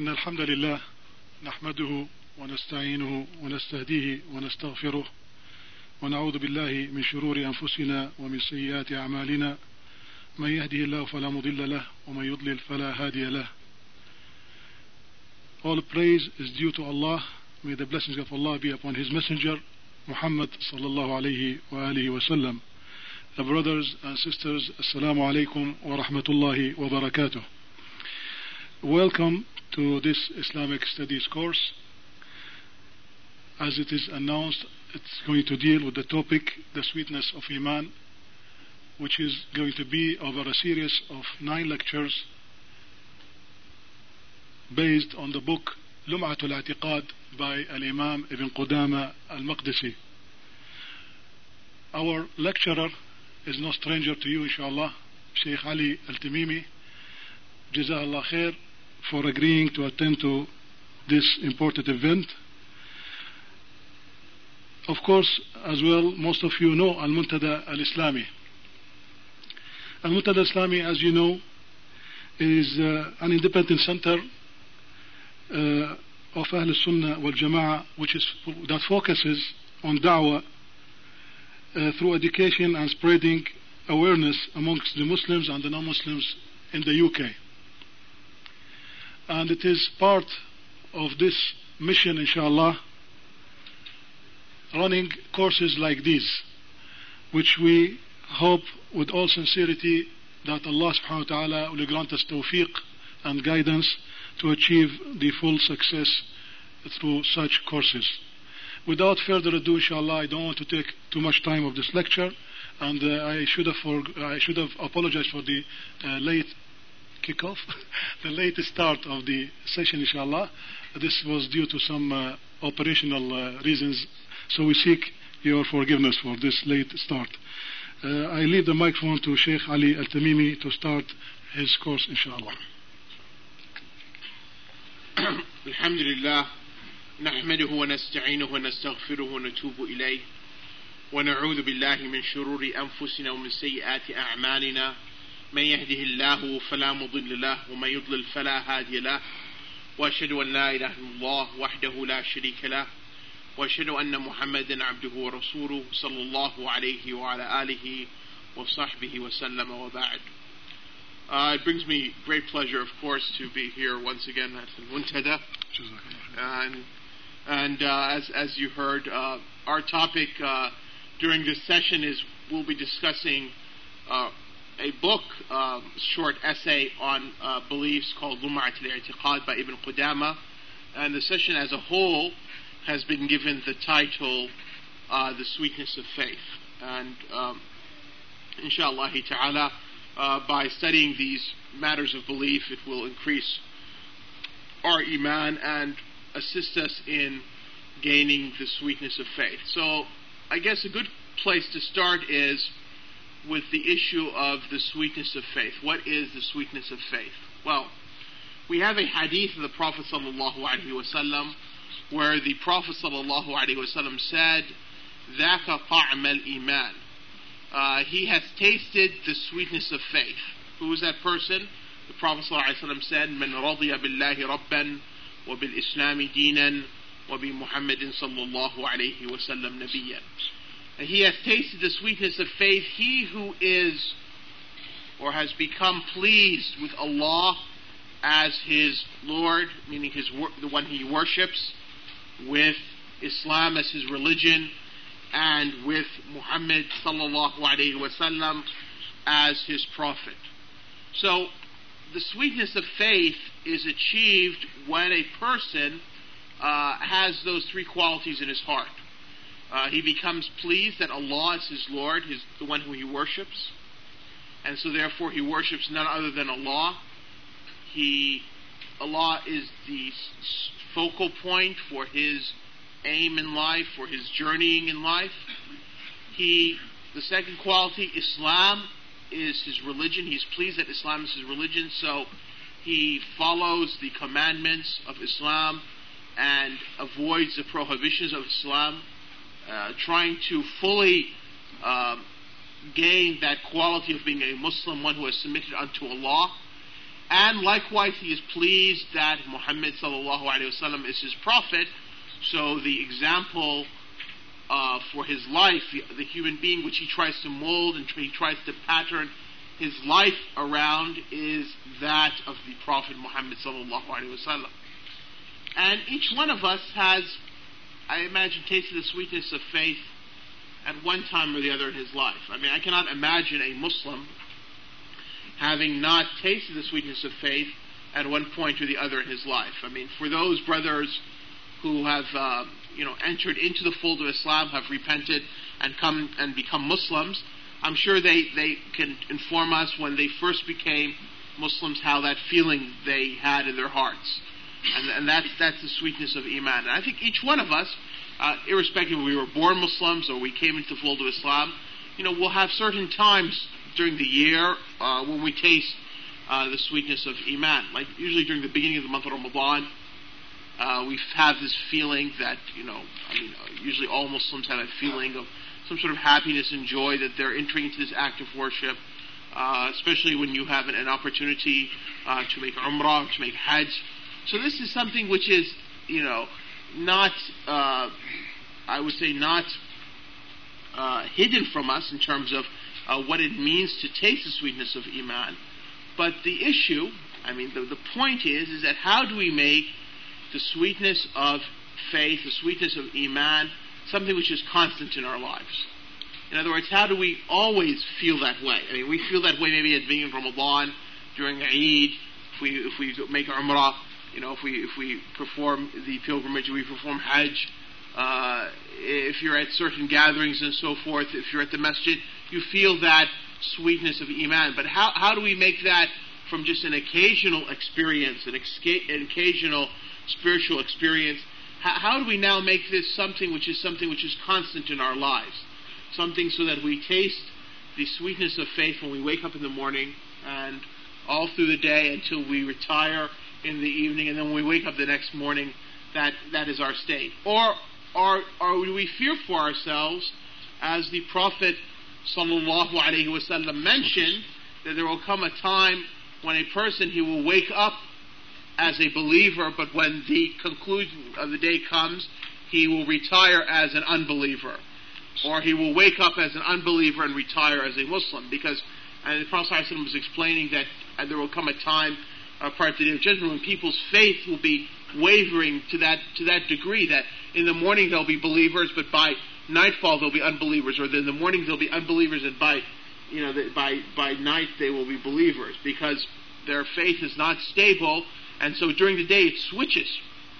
إن الحمد لله نحمده ونستعينه ونستهديه ونستغفره ونعوذ بالله من شرور أنفسنا ومن سيئات أعمالنا من يهده الله فلا مضل له ومن يضلل فلا هادي له All praise is due to Allah. May the blessings of Allah be upon His Messenger, Muhammad alayhi wa alihi wa sallam. The brothers and sisters, Assalamu alaikum wa rahmatullahi wa barakatuh. Welcome to this Islamic Studies course. As it is announced, it's going to deal with the topic, the sweetness of Iman, which is going to be over a series of nine lectures based on the book Lum'atul I'tiqad by Al-Imam Ibn Qudama Al-Maqdisi. Our lecturer is no stranger to you, inshallah, Sheikh Ali Al-Tamimi. Jazakallah khair for agreeing to attend to this important event. Of course, as well, most of you know Al-Muntada Al-Islami. Al-Muntada Al-Islami, as you know, is uh, an independent center uh, of Ahl Sunnah wal Jama'ah, which is that focuses on da'wah uh, through education and spreading awareness amongst the Muslims and the non-Muslims in the UK. And it is part of this mission, inshallah, running courses like these, which we hope with all sincerity that Allah subhanahu wa ta'ala will grant us tawfiq and guidance to achieve the full success through such courses. Without further ado, inshallah, I don't want to take too much time of this lecture, and uh, I should have for, I should have apologized for the uh, late kickoff, the late start of the session, inshallah. This was due to some uh, operational uh, reasons, so we seek your forgiveness for this late start. Uh, I leave the microphone to Sheikh Ali Al Tamimi to start his course, inshallah. الحمد لله نحمده ونستعينه ونستغفره ونتوب إليه ونعوذ بالله من شرور أنفسنا ومن سيئات أعمالنا من يهده الله فلا مضل له ومن يضلل فلا هادي له وأشهد أن لا إله إلا الله وحده لا شريك له وأشهد أن محمدا عبده ورسوله صلى الله عليه وعلى آله وصحبه وسلم وبعد Uh, it brings me great pleasure, of course, to be here once again at Muntada. And, and uh, as, as you heard, uh, our topic uh, during this session is we'll be discussing uh, a book, uh, short essay on uh, beliefs called Lum'at al-I'tiqad by Ibn Qudama. And the session as a whole has been given the title, The Sweetness of Faith. And um, inshallah ta'ala, uh, by studying these matters of belief, it will increase our iman and assist us in gaining the sweetness of faith. So, I guess a good place to start is with the issue of the sweetness of faith. What is the sweetness of faith? Well, we have a hadith of the Prophet ﷺ where the Prophet ﷺ said, ذَاكَ طَعْمَ الْإِيمَانِ uh, he has tasted the sweetness of faith. Who is that person? The Prophet ﷺ said, من رضي بالله ربا وبالإسلام دينا وبمحمد صلى الله عليه وسلم نبيا. He has tasted the sweetness of faith. He who is or has become pleased with Allah as his Lord, meaning his the one he worships, with Islam as his religion, and with Muhammad sallallahu alayhi wasallam as his prophet. So the sweetness of faith is achieved when a person uh, has those three qualities in his heart. Uh, he becomes pleased that Allah is his Lord, his, the one who he worships, and so therefore he worships none other than Allah. He, Allah is the focal point for his aim in life for his journeying in life. He, the second quality, Islam is his religion. He's pleased that Islam is his religion, so he follows the commandments of Islam and avoids the prohibitions of Islam, trying to fully um, gain that quality of being a Muslim, one who has submitted unto Allah. and likewise, he is pleased that Muhammad wasallam is his prophet. So the example uh, for his life, the, the, human being which he tries to mold and he tries to pattern his life around, is that of the Prophet Muhammad sallallahu alaihi wasallam. And each one of us has, I imagine, tasted the sweetness of faith at one time or the other in his life. I mean, I cannot imagine a Muslim having not tasted the sweetness of faith at one point or the other in his life. I mean, for those brothers who have, uh, you know, entered into the fold of Islam, have repented and come and become Muslims, I'm sure they, they can inform us when they first became Muslims how that feeling they had in their hearts. And, and that's, that's the sweetness of Iman. And I think each one of us, uh, irrespective of we were born Muslims or we came into the fold of Islam, you know, we'll have certain times during the year uh, when we taste uh, the sweetness of Iman. Like usually during the beginning of the month of Ramadan, uh, we have this feeling that, you know, I mean, uh, usually all Muslims have a feeling of some sort of happiness and joy that they're entering into this act of worship, uh, especially when you have an, an opportunity uh, to make Umrah, to make Hajj. So this is something which is, you know, not, I would say, not hidden from us in terms of uh, what it means to taste the sweetness of Iman. But the issue, I mean, the, the point is, is that how do we make the sweetness of faith, the sweetness of Iman, something which is constant in our lives? In other words, how do we always feel that way? I mean, we feel that way maybe at being in Ramadan, during Eid, if we, if we make Umrah, you know, if we, if we perform the pilgrimage, we perform Hajj, uh, if you're at certain gatherings and so forth, if you're at the masjid, you feel that sweetness of Iman. But how, how do we make that from just an occasional experience, an, an occasional spiritual experience? How do we now make this something which is something which is constant in our lives? Something so that we taste the sweetness of faith when we wake up in the morning and all through the day until we retire in the evening, and then when we wake up the next morning, that, that is our state. Or, are, do we fear for ourselves, as the Prophet sallallahu alaihi wasallam mentioned that there will come a time when a person he will wake up as a believer, but when the conclusion of the day comes, he will retire as an unbeliever, or he will wake up as an unbeliever and retire as a Muslim, because and the Prophet was explaining that uh, there will come a time uh, prior to the day of judgment when people's faith will be wavering to that to that degree that in the morning they'll be believers, but by nightfall they'll be unbelievers, or in the morning they'll be unbelievers, and by you know by by night they will be believers because their faith is not stable, and so during the day it switches.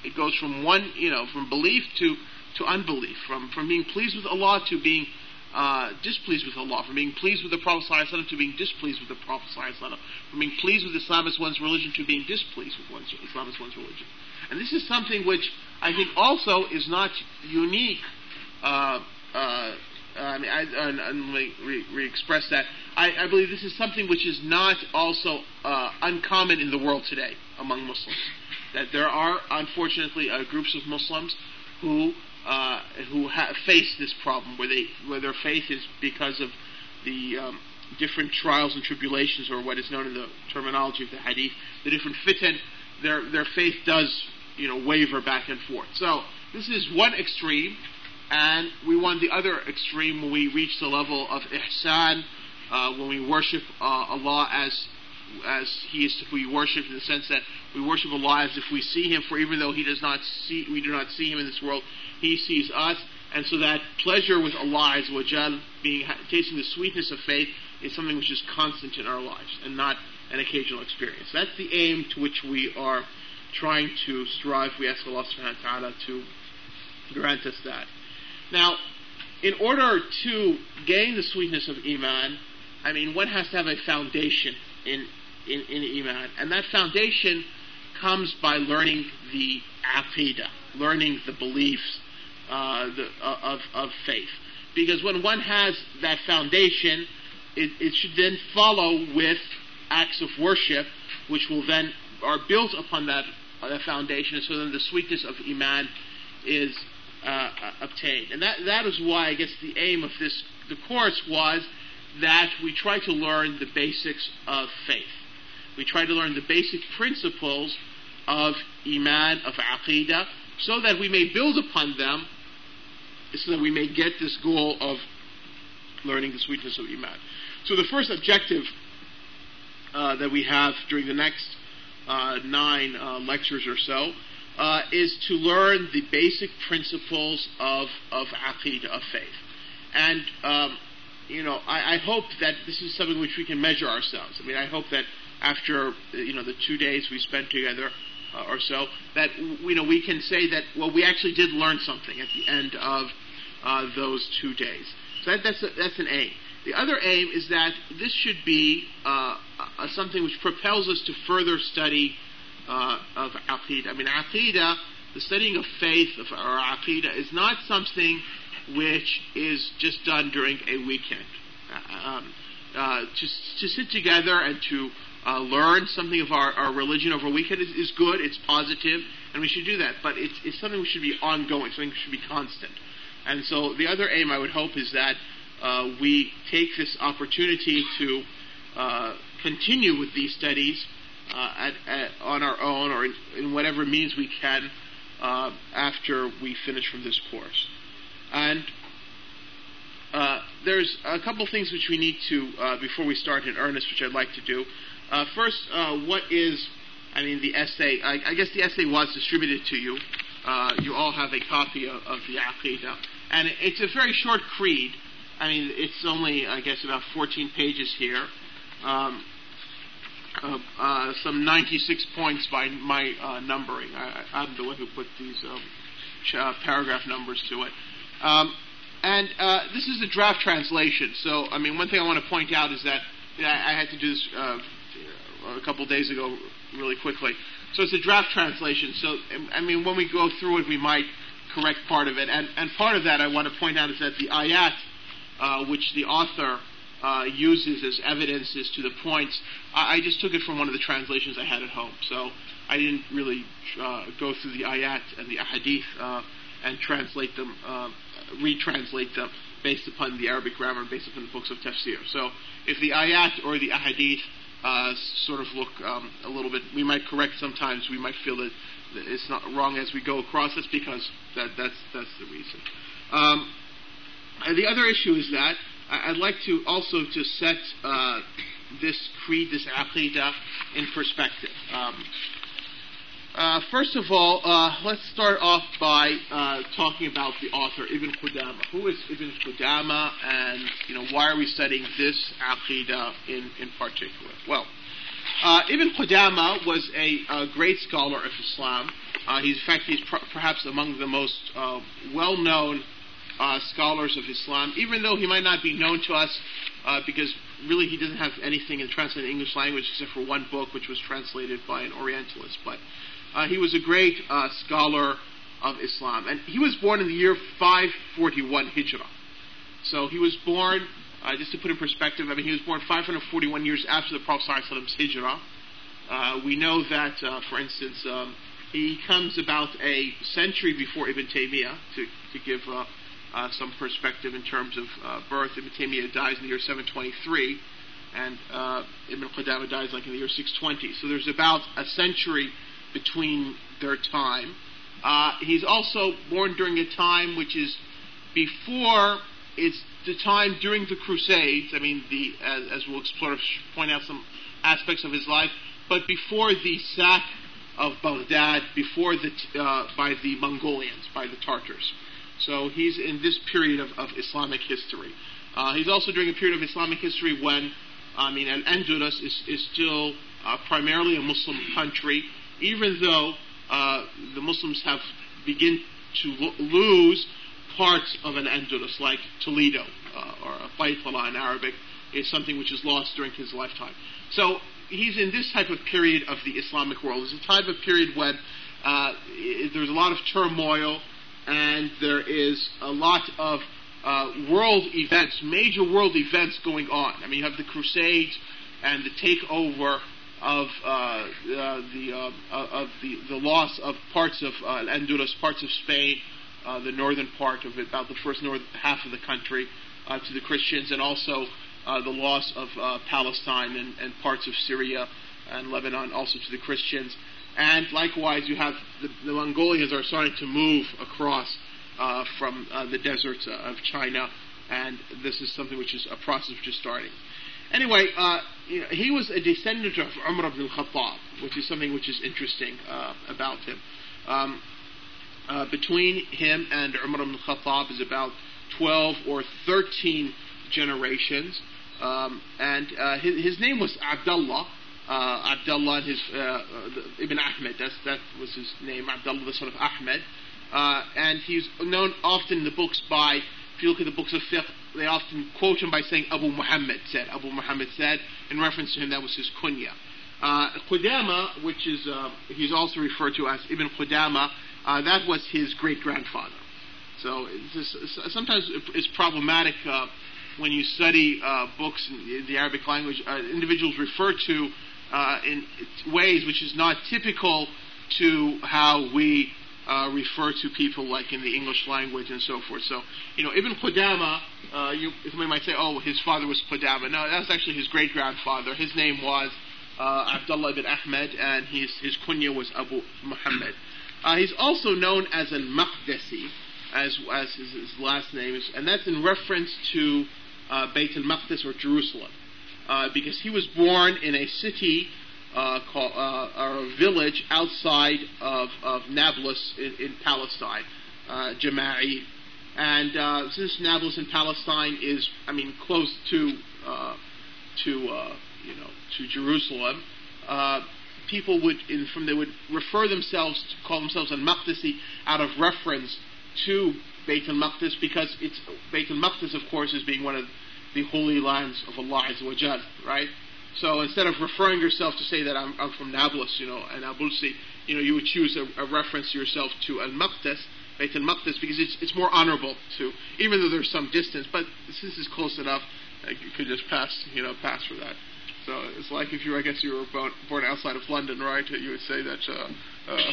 It goes from one you know from belief to to unbelief, from from being pleased with Allah to being uh, displeased with Allah, from being pleased with the Prophet ﷺ to being displeased with the Prophet ﷺ, from being pleased with Islam as one's religion to being displeased with one's, Islam as one's religion. And this is something which I think also is not unique uh, uh, I mean, I, and let me re- express that. I, I, believe this is something which is not also uh, uncommon in the world today among Muslims. That there are, unfortunately, uh, groups of Muslims who uh, who ha- face this problem, where they where their faith is because of the um, different trials and tribulations, or what is known in the terminology of the Hadith, the different fitan. Their their faith does you know waver back and forth. So this is one extreme and we want the other extreme when we reach the level of ihsan, uh, when we worship uh, Allah as as He is to be worshipped in the sense that we worship Allah as if we see Him, for even though He does not see, we do not see Him in this world, He sees us, and so that pleasure with Allah Azza being tasting the sweetness of faith, is something which is constant in our lives and not an occasional experience. That's the aim to which we are trying to strive. We ask Allah Subhanahu wa Taala to grant us that. Now, in order to gain the sweetness of Iman, I mean, one has to have a foundation in, in, in Iman. And that foundation comes by learning the Aqidah, learning the beliefs uh, the, uh, of, of faith. Because when one has that foundation, it, it should then follow with acts of worship, which will then are built upon that, uh, that foundation. and So then the sweetness of Iman is uh, obtained. And that, that is why I guess the aim of this, the course was that we try to learn the basics of faith. We try to learn the basic principles of Iman, of Aqidah, so that we may build upon them, so that we may get this goal of learning the sweetness of Iman. So the first objective uh, that we have during the next uh, nine uh, lectures or so uh, is to learn the basic principles of, of Aqidah, of faith. And, um, you know, I, I, hope that this is something which we can measure ourselves. I mean, I hope that after, you know, the two days we spent together uh, or so, that, you know, we can say that, well, we actually did learn something at the end of uh, those two days. So that, that's, a, that's an aim. The other aim is that this should be uh, something which propels us to further study uh, of Aqidah. I mean, Aqidah, the studying of faith, of our Aqidah, is not something which is just done during a weekend. Uh, um, uh, to, to sit together and to uh, learn something of our, our religion over a weekend is, is, good, it's positive, and we should do that. But it's, it's something which should be ongoing, something which should be constant. And so the other aim I would hope is that uh, we take this opportunity to uh, continue with these studies uh, at, at, on our own or in, in whatever means we can uh, after we finish from this course. And uh, there's a couple things which we need to, before we start in earnest, which I'd like to do. first, what is, I mean, the essay, I, I, guess the essay was distributed to you. You all have a copy of, of the Aqidah. And it's a very short creed. I mean, it's only, I guess, about 14 pages here. Um, uh, uh, some 96 points by my uh, numbering. I, am the one who put these um, ch- uh, paragraph numbers to it. Um, and uh, this is a draft translation. So, I mean, one thing I want to point out is that I, I, had to do this uh, a couple days ago really quickly. So it's a draft translation. So, I mean, when we go through it, we might correct part of it. And, and part of that I want to point out is that the ayat, uh, which the author uh, uses as evidence evidences to the points, I, I, just took it from one of the translations I had at home. So I didn't really uh, go through the ayat and the ahadith uh, and translate them, uh, retranslate them based upon the Arabic grammar, and based upon the books of tafsir. So if the ayat or the ahadith uh, sort of look um, a little bit, we might correct sometimes. We might feel that it's not wrong as we go across this because that, that's that's the reason. Um, the other issue is that I'd like to also to set uh, this creed, this aqidah, in perspective. Um, uh, first of all, uh, let's start off by uh, talking about the author Ibn Qudama. Who is Ibn Qudama, and you know why are we studying this aqidah in in particular? Well. Uh, Ibn Qudama was a, a, great scholar of Islam. Uh, he's, in fact, he's pr- perhaps among the most well-known scholars of Islam, even though he might not be known to us because really he doesn't have anything in translated English language except for one book which was translated by an Orientalist. But uh, he was a great scholar of Islam. And he was born in the year 541 Hijrah. So he was born uh, just to put in perspective, I mean, he was born 541 years after the Prophet ﷺ's hijrah. Uh, we know that, uh, for instance, um, he comes about a century before Ibn Taymiyyah, to, to give uh, uh, some perspective in terms of uh, birth. Ibn Taymiyyah dies in the year 723, and Ibn Qudama dies like in the year 620. So there's about a century between their time. he's also born during a time which is before it's the time during the Crusades. I mean, the as, as we'll explore, point out some aspects of his life, but before the sack of Baghdad, before the uh, by the Mongolians, by the Tartars. So he's in this period of, of Islamic history. Uh, he's also during a period of Islamic history when, I mean, Al-Andalus is, is still uh, primarily a Muslim country, even though uh, the Muslims have begin to lo- lose parts of an Andalus, like Toledo uh, or Baytala in Arabic, is something which is lost during his lifetime. So he's in this type of period of the Islamic world. It's a type of period when uh, there's a lot of turmoil and there is a lot of uh, world events, major world events going on. I mean, you have the Crusades and the takeover of uh, uh, the uh, of the the loss of parts of uh, Andalus, parts of Spain, uh, the northern part of it, about the first north half of the country, uh, to the Christians, and also uh, the loss of uh, Palestine and, and, parts of Syria and Lebanon also to the Christians. And likewise, you have the, the Mongolians are starting to move across uh, from uh, the deserts of China, and this is something which is a process which is starting. Anyway, uh, he was a descendant of Umar ibn al-Khattab, which is something which is interesting uh, about him. Um, uh, between him and Umar ibn al-Khattab is about 12 or 13 generations. Um, and uh, his, his, name was Abdullah. Uh, Abdullah and his uh, Ibn Ahmed. That's, that was his name. Abdullah, the son of Ahmed. and he's known often in the books by, if you look at the books of fiqh, they often quote him by saying Abu Muhammad said. Abu Muhammad said, in reference to him, that was his kunya. Uh, Qudama, which is, uh, he's also referred to as Ibn Qudama, uh, that was his great grandfather. So it's, sometimes it's problematic uh, when you study uh, books in the Arabic language. Uh, individuals refer to uh, in ways which is not typical to how we uh, refer to people like in the English language and so forth. So, you know, Ibn Qudama, uh, you, somebody might say, oh, his father was Qudama. No, that's actually his great grandfather. His name was uh, Abdullah ibn Ahmed, and his, his kunya was Abu Muhammad. Uh, he's also known as al Maqdisi, as, as his, his, last name is, and that's in reference to uh, Beit al Maqdis or Jerusalem, uh, because he was born in a city uh, called, uh, or a village outside of, of Nablus in, in Palestine, uh, Jama'i. And uh, since Nablus in Palestine is, I mean, close to uh, to uh, you know to Jerusalem, uh, people would in, from they would refer themselves to call themselves al Maqdisi out of reference to Beit al Maqdis because it's Beit al Maqdis, of course, is being one of the holy lands of Allah Azza wa right? So instead of referring yourself to say that I'm, I'm from Nablus, you know, and Abulsi, you know, you would choose a, a reference yourself to Al Maqdis, Beit Al Maqdis, because it's, it's more honorable to, even though there's some distance, but since it's close enough, uh, you could just pass, you know, pass for that. So it's like if you, I guess, you were born outside of London, right? You would say that. Uh, uh,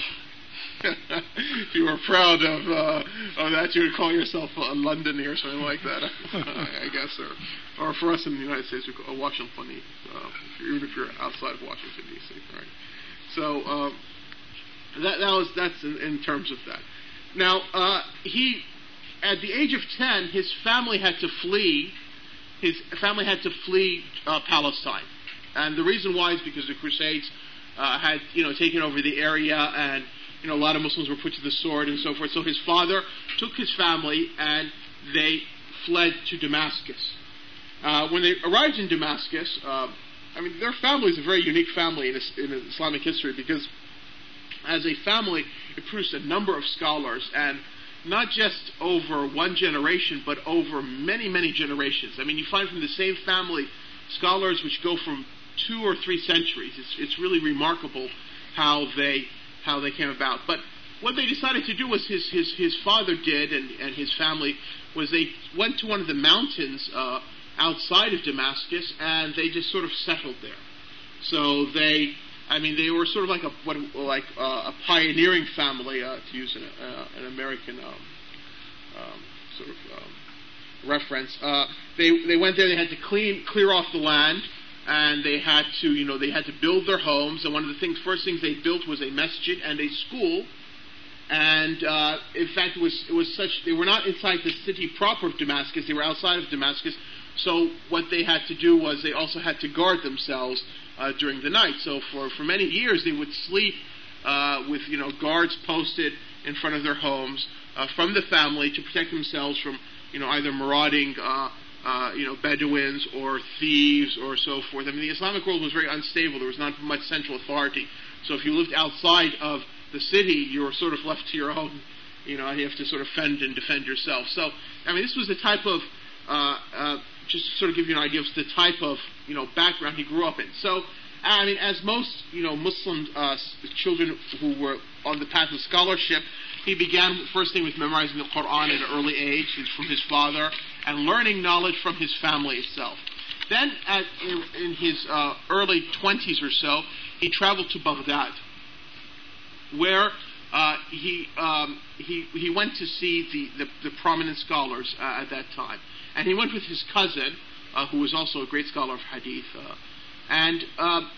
if you were proud of uh, of that, you would call yourself a Londoner or something like that. I guess, or or for us in the United States, we call a Washingtonian, uh, even if you're outside of Washington D.C. Right. So um, that that was that's in, in terms of that. Now uh, he, at the age of ten, his family had to flee. His family had to flee uh, Palestine, and the reason why is because the Crusades uh, had you know taken over the area and a lot of Muslims were put to the sword and so forth. So his father took his family and they fled to Damascus. Uh, when they arrived in Damascus, uh, I mean, their family is a very unique family in, in Islamic history because as a family, it produced a number of scholars and not just over one generation, but over many, many generations. I mean, you find from the same family scholars which go from two or three centuries. It's, it's really remarkable how they how they came about. But what they decided to do was his his his father did and and his family was they went to one of the mountains uh, outside of Damascus and they just sort of settled there. So they. I mean, they were sort of like a what, like uh, a pioneering family, uh, to use an, uh, an American um, um, sort of um, reference. Uh, they they went there. They had to clean clear off the land and they had to, you know, they had to build their homes. And one of the things, first things they built was a masjid and a school. And uh, in fact, it was it was such they were not inside the city proper of Damascus; they were outside of Damascus. So what they had to do was they also had to guard themselves uh, during the night. So for for many years they would sleep uh, with you know guards posted in front of their homes uh, from the family to protect themselves from you know either marauding uh, uh, you know, Bedouins or thieves or so forth. I mean, the Islamic world was very unstable. There was not much central authority. So if you lived outside of the city, you were sort of left to your own. You know, you have to sort of fend and defend yourself. So, I mean, this was the type of, uh, uh, just to sort of give you an idea of the type of, you know, background he grew up in. So, I mean, as most, you know, Muslim uh, children who were on the path of scholarship, he began first thing with memorizing the Quran at an early age from his father and learning knowledge from his family itself. Then, at, in, in, his uh, early 20s or so, he traveled to Baghdad, where uh, he, um, he, he went to see the, the, the prominent scholars uh, at that time. And he went with his cousin, uh, who was also a great scholar of hadith. Uh, and um,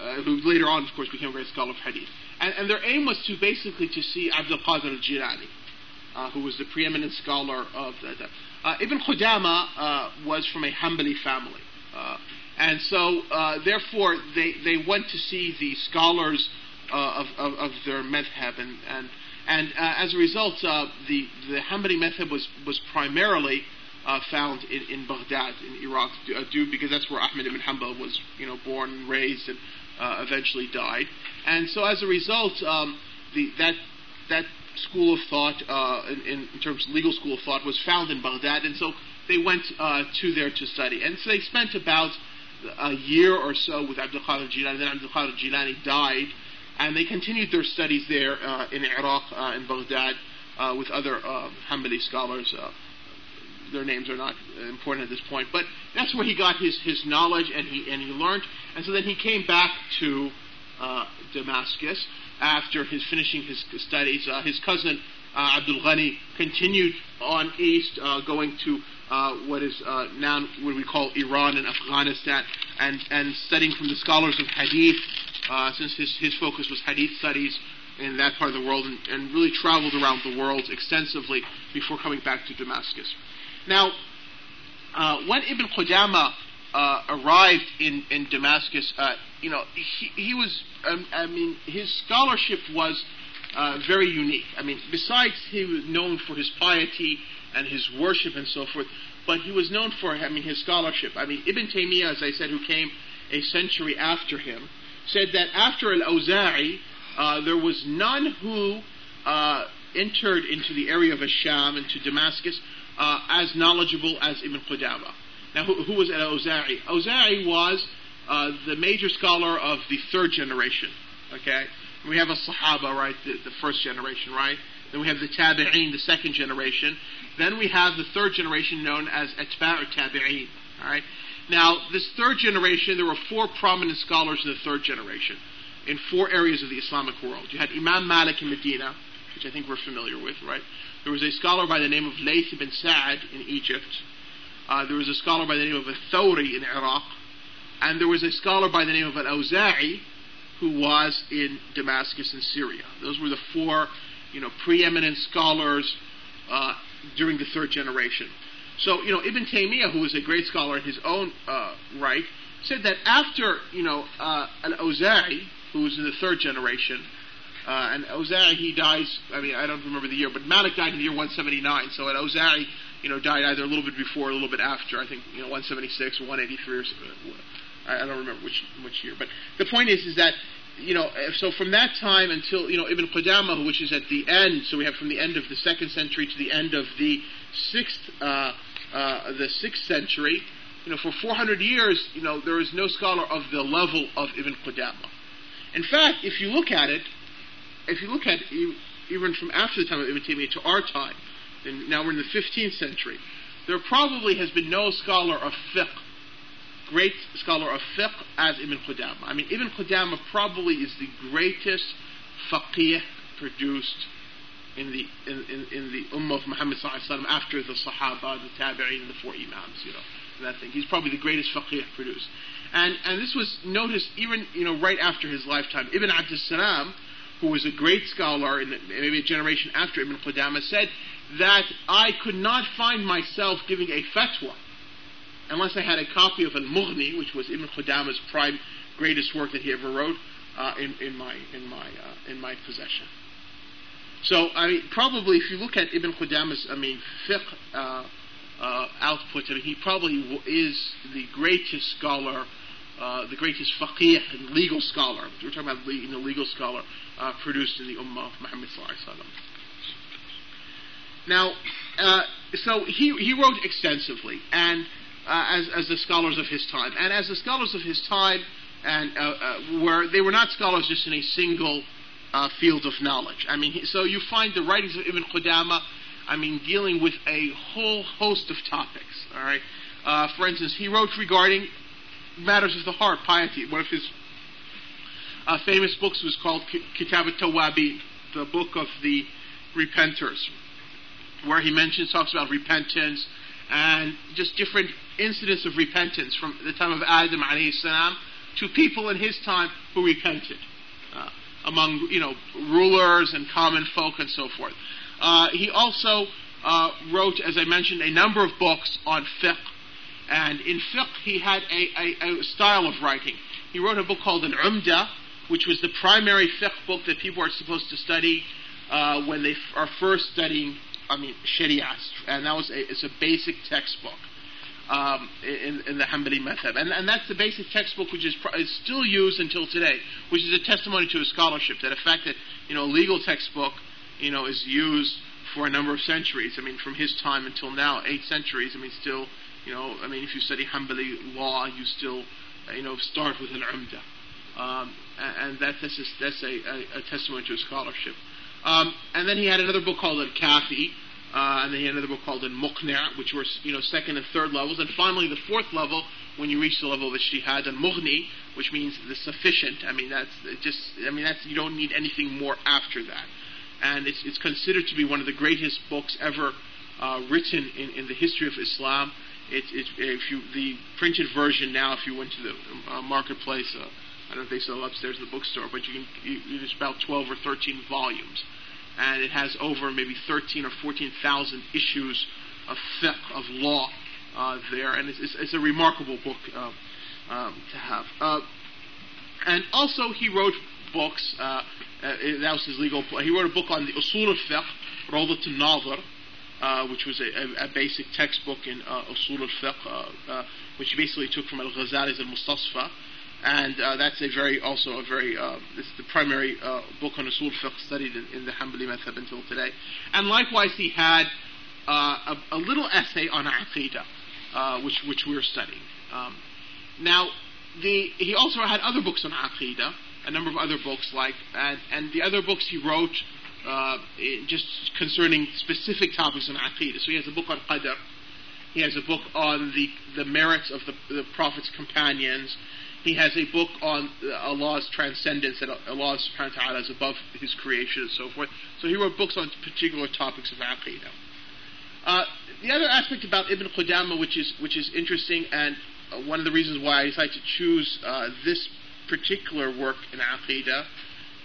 uh, who later on, of course, became a great scholar of hadith. And, and their aim was to basically to see Abdul Qadir al-Jilani, who was the preeminent scholar of that. Uh, Ibn Qudama uh, was from a Hanbali family. Uh, and so, uh, therefore, they, they went to see the scholars of, of, of, their madhab. And, and, and as a result, the, the Hanbali madhab was, was primarily uh, found in, in Baghdad, in Iraq, uh, due because that's where Ahmed ibn Hanbal was, you know, born and raised and uh, eventually died. And so, as a result, um, the, that that school of thought, uh, in, in, terms of legal school of thought, was found in Baghdad, and so they went uh, to there to study. And so they spent about a year or so with Abdul Qadir Jilani. Then Abdul Qadir Jilani died, and they continued their studies there uh, in Iraq, in Baghdad, with other Hanbali scholars their names are not important at this point, but that's where he got his, his knowledge and he and he learned. And so then he came back to uh, Damascus after his finishing his studies. Uh, his cousin uh, Abdul Ghani continued on east, uh, going to uh, what is uh, now what we call Iran and Afghanistan, and and studying from the scholars of Hadith, since his his focus was Hadith studies in that part of the world, and, and really traveled around the world extensively before coming back to Damascus. Now, uh, when Ibn Qudama uh, arrived in, in Damascus, uh, you know, he, he was, um, I mean, his scholarship was uh, very unique. I mean, besides he was known for his piety and his worship and so forth, but he was known for, I mean, his scholarship. I mean, Ibn Taymiyyah, as I said, who came a century after him, said that after Al-Awza'i, uh, there was none who uh, entered into the area of Asham, into Damascus, uh, as knowledgeable as Ibn Qudama. Now, who, who was Al-Awza'i? Awza'i was uh, the major scholar of the third generation. Okay, we have a Sahaba, right, the, the first generation, right. Then we have the Tabi'een, the second generation. Then we have the third generation known as Atba'u Tabi'een. All right. Now, this third generation, there were four prominent scholars in the third generation in four areas of the Islamic world. You had Imam Malik in Medina, which I think we're familiar with, right? There was a scholar by the name of Layth ibn Sa'ad in Egypt. Uh, there was a scholar by the name of Thawri in Iraq. And there was a scholar by the name of Al-Awza'i who was in Damascus in Syria. Those were the four, you know, preeminent scholars uh, during the third generation. So, you know, Ibn Taymiyyah, who was a great scholar in his own uh, right, said that after, you know, uh, Al-Awza'i, who was in the third generation, uh, and Awza'i, he dies, I mean, I don't remember the year, but Malik died in the year 179, so at Awza'i, you know, died either a little bit before or a little bit after, I think, you know, 176 or 183 or I, don't remember which, which year. But the point is, is that, you know, so from that time until, you know, Ibn Qudamah, which is at the end, so we have from the end of the second century to the end of the sixth, uh, uh, the sixth century, you know, for 400 years, you know, there is no scholar of the level of Ibn Qudamah. In fact, if you look at it, if you look at even from after the time of Ibn Taymiyyah to our time, and now we're in the 15th century, there probably has been no scholar of fiqh, great scholar of fiqh as Ibn Qudama. I mean, Ibn Qudama probably is the greatest faqih produced in the in, in, in the ummah of Muhammad sallallahu after the Sahaba, the Tabi'in, the four Imams, you know, that thing. He's probably the greatest faqih produced. And and this was noticed even you know right after his lifetime. Ibn Abd salam who was a great scholar, in maybe a generation after Ibn Qudama, said that I could not find myself giving a fatwa unless I had a copy of Al-Mughni, which was Ibn Qudama's prime greatest work that he ever wrote, uh, in, in, my in my uh, in my possession. So I mean, probably if you look at Ibn Qudama's, I mean, fiqh uh, uh, output, I mean, he probably is the greatest scholar, uh, the greatest faqih and legal scholar. We're talking about know, legal scholar uh, produced in the Ummah of Muhammad Now, uh, so he, he wrote extensively, and uh, as, as the scholars of his time, and as the scholars of his time, and uh, uh, were they were not scholars just in a single uh, field of knowledge. I mean, so you find the writings of Ibn Qudama, I mean, dealing with a whole host of topics. All right, for instance, he wrote regarding matters of the heart, piety. One of his uh, famous books was called Kitab al-Tawwabin, the book of the repenters, where he mentions, talks about repentance and just different incidents of repentance from the time of Adam alayhi to people in his time who repented, uh, among you know rulers and common folk and so forth. Uh, he also uh, wrote, as I mentioned, a number of books on fiqh, and in fiqh he had a, a, a style of writing. He wrote a book called an Umdah, which was the primary fiqh book that people are supposed to study uh, when they are first studying, I mean, Sharia, and that was a, it's a basic textbook um, in, in, the Hanbali method, and, and, that's the basic textbook which is, pr- is, still used until today, which is a testimony to a scholarship that the fact that you know a legal textbook you know is used for a number of centuries. I mean, from his time until now, eight centuries. I mean, still, you know, I mean, if you study Hanbali law, you still, you know, start with an umda, um, and that, that's, a, that's a, a, a testimony to his scholarship. Um, and then he had another book called Al-Kafi, uh, and then he had another book called Al-Muqni', which were, you know, second and third levels. And finally, the fourth level, when you reach the level of Ijtihad, Al-Mughni, which means the sufficient. I mean, that's just, I mean, that's, you don't need anything more after that. And it's, it's considered to be one of the greatest books ever uh, written in, in the history of Islam. It, it, if you, the printed version now, if you went to the uh, marketplace, uh, I don't they sell upstairs in the bookstore, but you can, you, it's about 12 or 13 volumes. And it has over maybe 13 or 14,000 issues of fiqh, of law uh, there. And it's, it's, it's, a remarkable book uh, um, to have. Uh, and also, he wrote books. Uh, that was his legal. Play. He wrote a book on the Usul al-Fiqh, Rawdat al-Nadhr, uh, which was a, a, a, basic textbook in uh, Usul al-Fiqh, uh, uh, which he basically took from Al-Ghazali's Al-Mustasfa and that's a very also a very this the primary book on Usul al fiqh studied in, in the Hanbali method until today. And likewise, he had a, a, little essay on Aqidah, which which we're studying. Um, now, the he also had other books on Aqidah, a number of other books like and and the other books he wrote. Uh, just concerning specific topics on Aqidah. So he has a book on Qadr. He has a book on the, the merits of the, the Prophet's companions. He has a book on Allah's transcendence, that Allah subhanahu wa ta'ala is above His creation and so forth. So he wrote books on particular topics of Aqidah. Uh, the other aspect about Ibn Qudama, which is, which is interesting, and uh, one of the reasons why I decided to choose uh, this particular work in Aqidah,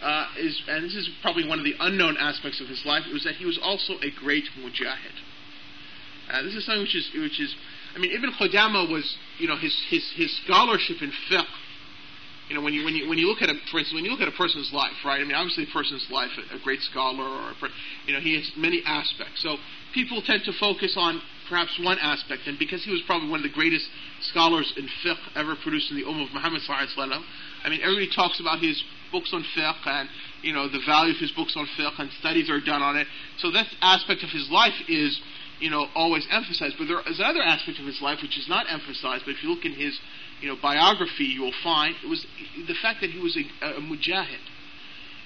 uh, is, and this is probably one of the unknown aspects of his life, was that he was also a great mujahid. Uh, this is something which is, which is I mean, Ibn Qudama was, you know, his, his, his scholarship in fiqh. You know, when you, when you, when you look at a, for instance, when you look at a person's life, right? I mean, obviously a person's life, a, a great scholar or, a, you know, he has many aspects. So people tend to focus on perhaps one aspect, and because he was probably one of the greatest scholars in fiqh ever produced in the Ummah of Muhammad sallallahu I mean, everybody talks about his books on fiqh and, you know, the value of his books on fiqh and studies are done on it. So that aspect of his life is you know, always emphasized. But there is another aspect of his life which is not emphasized. But if you look in his, you know, biography, you will find it was the fact that he was a, a mujahid.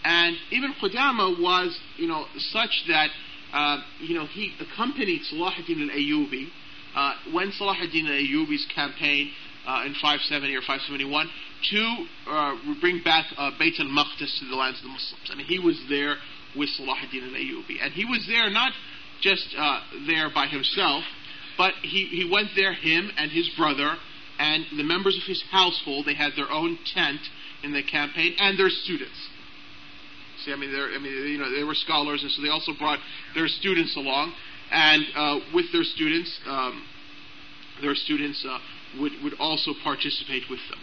And Ibn Qudama was, you know, such that, uh, you know, he accompanied Salahuddin al-Ayyubi uh, when Salahuddin al-Ayyubi's campaign uh, in 570 or 571 to uh, bring back uh, Bayt al-Maqdis to the lands of the Muslims. I mean, he was there with Salahuddin al-Ayyubi. And he was there not just uh, there by himself, but he, he went there, him and his brother, and the members of his household. They had their own tent in the campaign, and their students. I mean, I mean, you know, they were scholars, and so they also brought their students along, and uh, with their students, um, their students uh, would would also participate with them.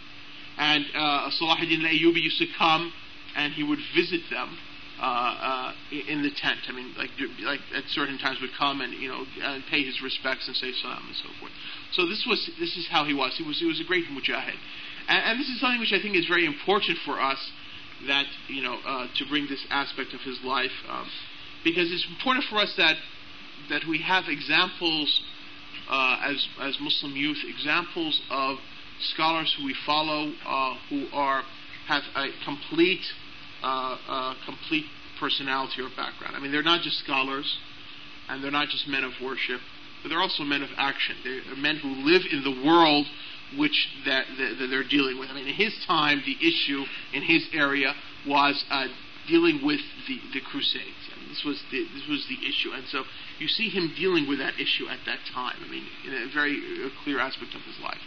And uh, Salahuddin Ayyubi used to come, and he would visit them uh, uh, in the tent. I mean, like like at certain times would come and you know and pay his respects and say salam and so forth. So this was this is how he was. He was he was a great mujahid, and this is something which I think is very important for us that you know uh, to bring this aspect of his life um, because it's important for us that that we have examples uh, as as Muslim youth examples of scholars who we follow uh, who are have a complete uh, uh, complete personality or background. I mean, they're not just scholars, and they're not just men of worship, but they're also men of action. They're men who live in the world which that, that, that they're dealing with. I mean, in his time, the issue in his area was uh, dealing with the, the Crusades. I mean, this was the, this was the issue, and so you see him dealing with that issue at that time. I mean, in a very a clear aspect of his life.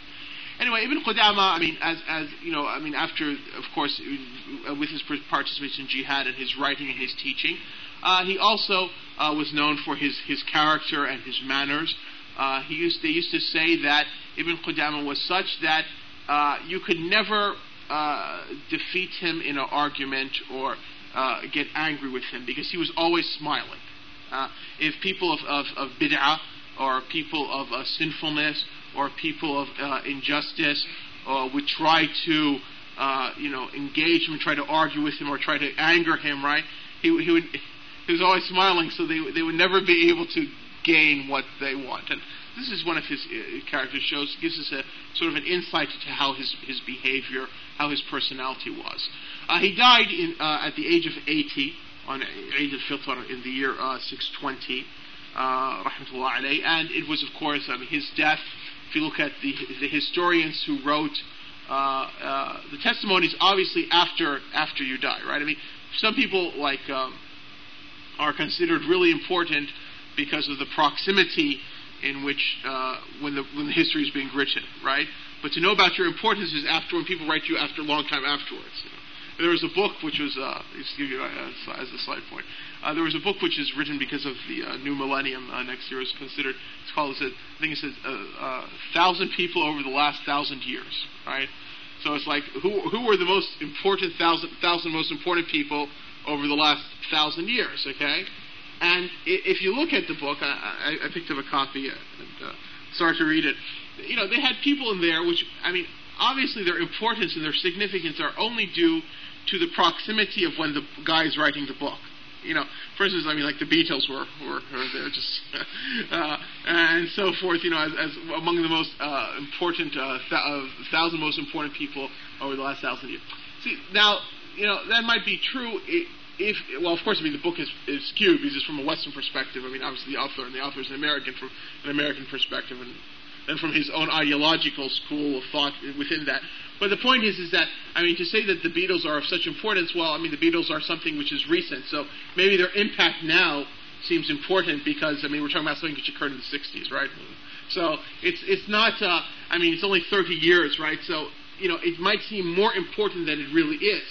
Anyway, Ibn Qudama, I mean, as, as you know, I mean, after, of course, uh, with his participation in jihad and his writing and his teaching, uh, he also uh, was known for his, his character and his manners. Uh, he used, they used to say that Ibn Qudama was such that uh, you could never uh, defeat him in an argument or get angry with him because he was always smiling. if people of, of, of bid'ah or people of sinfulness or people of uh, injustice uh, would try to, uh, you know, engage him, try to argue with him, or try to anger him, right? He, he would, he was always smiling, so they they would never be able to gain what they want. And this is one of his uh, character shows. Gives us a sort of an insight into how his his behavior, how his personality was. Uh, he died in, uh, at the age of 80 on Eid al-Fitr in the year 620, rahmatullah alayh, and it was of course his death if you look at the, the historians who wrote uh, uh, the testimonies, obviously after after you die, right? I mean, some people like um, are considered really important because of the proximity in which uh, when the when the history is being written, right? But to know about your importance is after when people write you after a long time afterwards. You know? There was a book which was, uh, just give you as a slide point, uh, there was a book which is written because of the uh, new millennium uh, next year is considered. It's called. I think it says a uh, uh, thousand people over the last thousand years, right? So it's like who who were the most important thousand thousand most important people over the last thousand years? Okay, and if you look at the book, I, I, picked up a copy and uh, started to read it. You know, they had people in there which I mean, obviously their importance and their significance are only due to the proximity of when the guy is writing the book. You know, for instance, I mean, like the Beatles were were, were there, just uh, and so forth. You know, as, as among the most uh, important uh, th- uh, thousand most important people over the last thousand years. See, now you know that might be true. If, well, of course, I mean the book is, is skewed because it's from a Western perspective. I mean, obviously the author and the author is an American from an American perspective, and and from his own ideological school of thought within that. But the point is, is that I mean, to say that the Beatles are of such importance, well, I mean, the Beatles are something which is recent, so maybe their impact now seems important because I mean, we're talking about something which occurred in the '60s, right? So it's it's not. Uh, I mean, it's only 30 years, right? So you know, it might seem more important than it really is.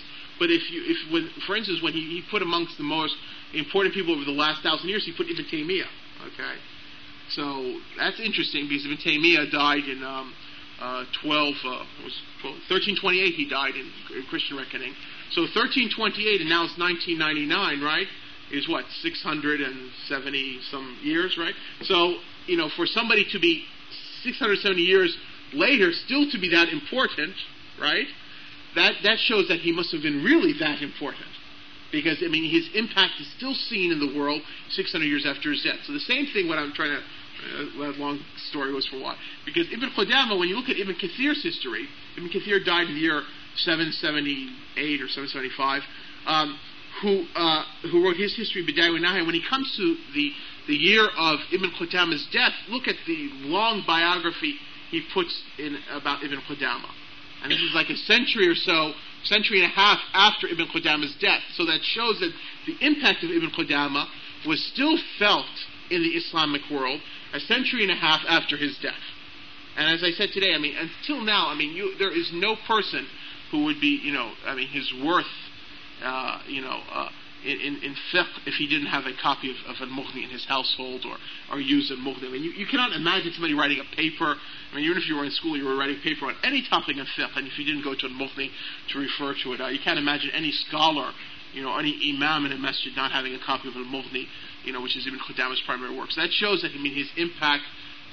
But if you, if when, for instance, when he, he put amongst the most important people over the last thousand years, he put Ibn Taymiyyah. Okay, so that's interesting because Ibn Taymiyyah died in um, uh, 12, uh, was 1328 he died in, in, Christian reckoning. So 1328 and now it's 1999, right? Is what, 670 some years, right? So, you know, for somebody to be 670 years later still to be that important, right? That, that shows that he must have been really that important because I mean his impact is still seen in the world 600 years after his death. So the same thing. What I'm trying to uh, long story was for what? Because Ibn Qudama, when you look at Ibn Kathir's history, Ibn Kathir died in the year 778 or 775. Um, who uh, who wrote his history Bidayah Nihaya. When he comes to the the year of Ibn Qudama's death, look at the long biography he puts in about Ibn Qudama, and this is like a century or so, century and a half after Ibn Qudama's death. So that shows that the impact of Ibn Qudama was still felt in the Islamic world, a century and a half after his death. And as I said today, I mean, until now, I mean, you, there is no person who would be, you know, I mean, his worth, uh, you know, uh, in, in, fiqh if he didn't have a copy of, of al-Mughni in his household or, or use al-Mughni. I mean, you, you cannot imagine somebody writing a paper. I mean, even if you were in school, you were writing a paper on any topic in fiqh, and if you didn't go to al-Mughni to refer to it, uh, you can't imagine any scholar, you know, any imam in a masjid not having a copy of al-Mughni you know, which is Ibn Qudama's primary works. That shows that I mean his impact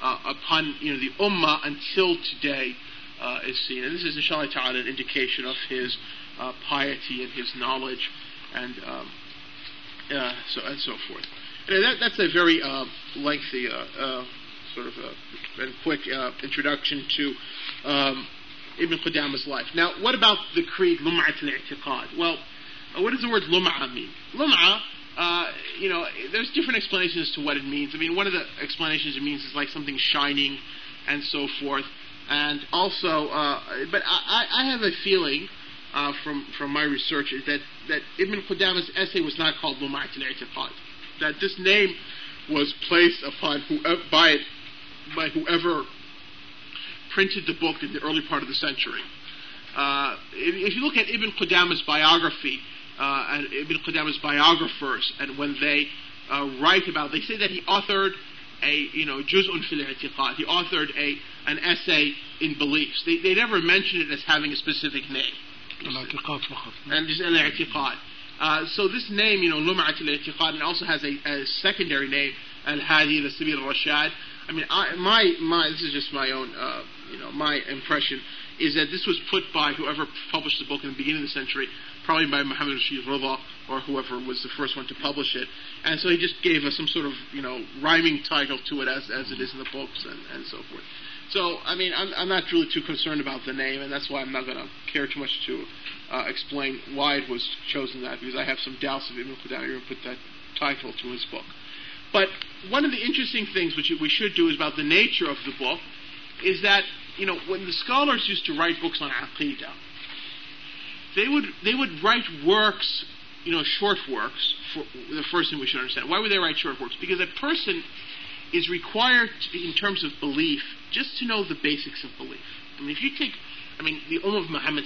uh, upon you know the ummah until today uh, is seen, and this is inshallah ta'ala an indication of his uh, piety and his knowledge, and um, uh, so and so forth. And that, that's a very uh, lengthy uh, sort of and quick introduction to. Um, Ibn Qudama's life. Now, what about the creed Lum'at al-I'tiqad? Well, what does the word Lum'a mean? Lum'a uh, you know, there's different explanations to what it means. I mean, one of the explanations it means is like something shining and so forth. And also, uh, but I, I have a feeling uh, from from my research is that that Ibn Qudama's essay was not called Lum'at al That this name was placed upon whoever by by whoever printed the book in the early part of the century. Uh, if, if, you look at Ibn Qudama's biography, uh, and Ibn Qudama's biographers, and when they uh, write about, they say that he authored a, you know, juz'un fil i'tiqad. He authored a, an essay in beliefs. They, they never mention it as having a specific name. And just i'tiqad. Uh, so this name, you know, Lum'at al-i'tiqad, and also has a, a secondary name, the sabil al-rashad. I mean, I, my, my, this is just my own, uh, you know, my impression is that this was put by whoever published the book in the beginning of the century, probably by Muhammad Rashid Rida or whoever was the first one to publish it. And so he just gave us some sort of, you know, rhyming title to it as, as it is in the books and, and so forth. So, I mean, I'm, I'm not really too concerned about the name, and that's why I'm not going to care too much to uh, explain why it was chosen that, because I have some doubts if Ibn Qudama even put that title to his book. But one of the interesting things which we should do is about the nature of the book is that, you know, when the scholars used to write books on Aqidah, they would, they would write works, you know, short works, for the first thing we should understand. Why would they write short works? Because a person is required, to, in terms of belief, just to know the basics of belief. I mean, if you take, I mean, the Ummah of Muhammad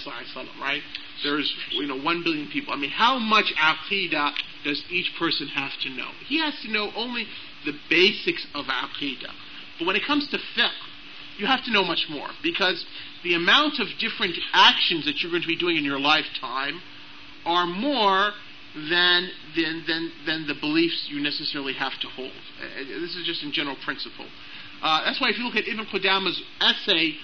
right? There's, you know, one billion people. I mean, how much aqidah does each person have to know? He has to know only the basics of aqidah. But when it comes to fiqh, you have to know much more because the amount of different actions that you're going to be doing in your lifetime are more than than than, than the beliefs you necessarily have to hold. Uh, this is just in general principle. Uh, that's why if you look at Ibn Qudama's essay,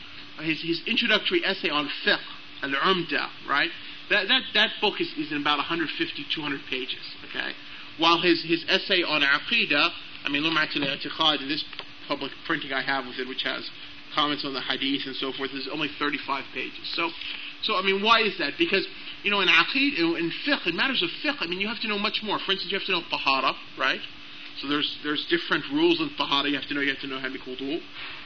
his, his introductory essay on fiqh, al-umda, right? That, that, that book is, is in about 150, 200 pages, okay? While his, his essay on aqidah, I mean, Lum'at al-i'tiqad, this public printing I have with it, which has comments on the hadith and so forth, is only 35 pages. So, so I mean, why is that? Because, you know, in aqid, in fiqh, in matters of fiqh, I mean, you have to know much more. For instance, you have to know tahara, right? So there's there's different rules in tahara. You have to know. You have to know how to make wudu.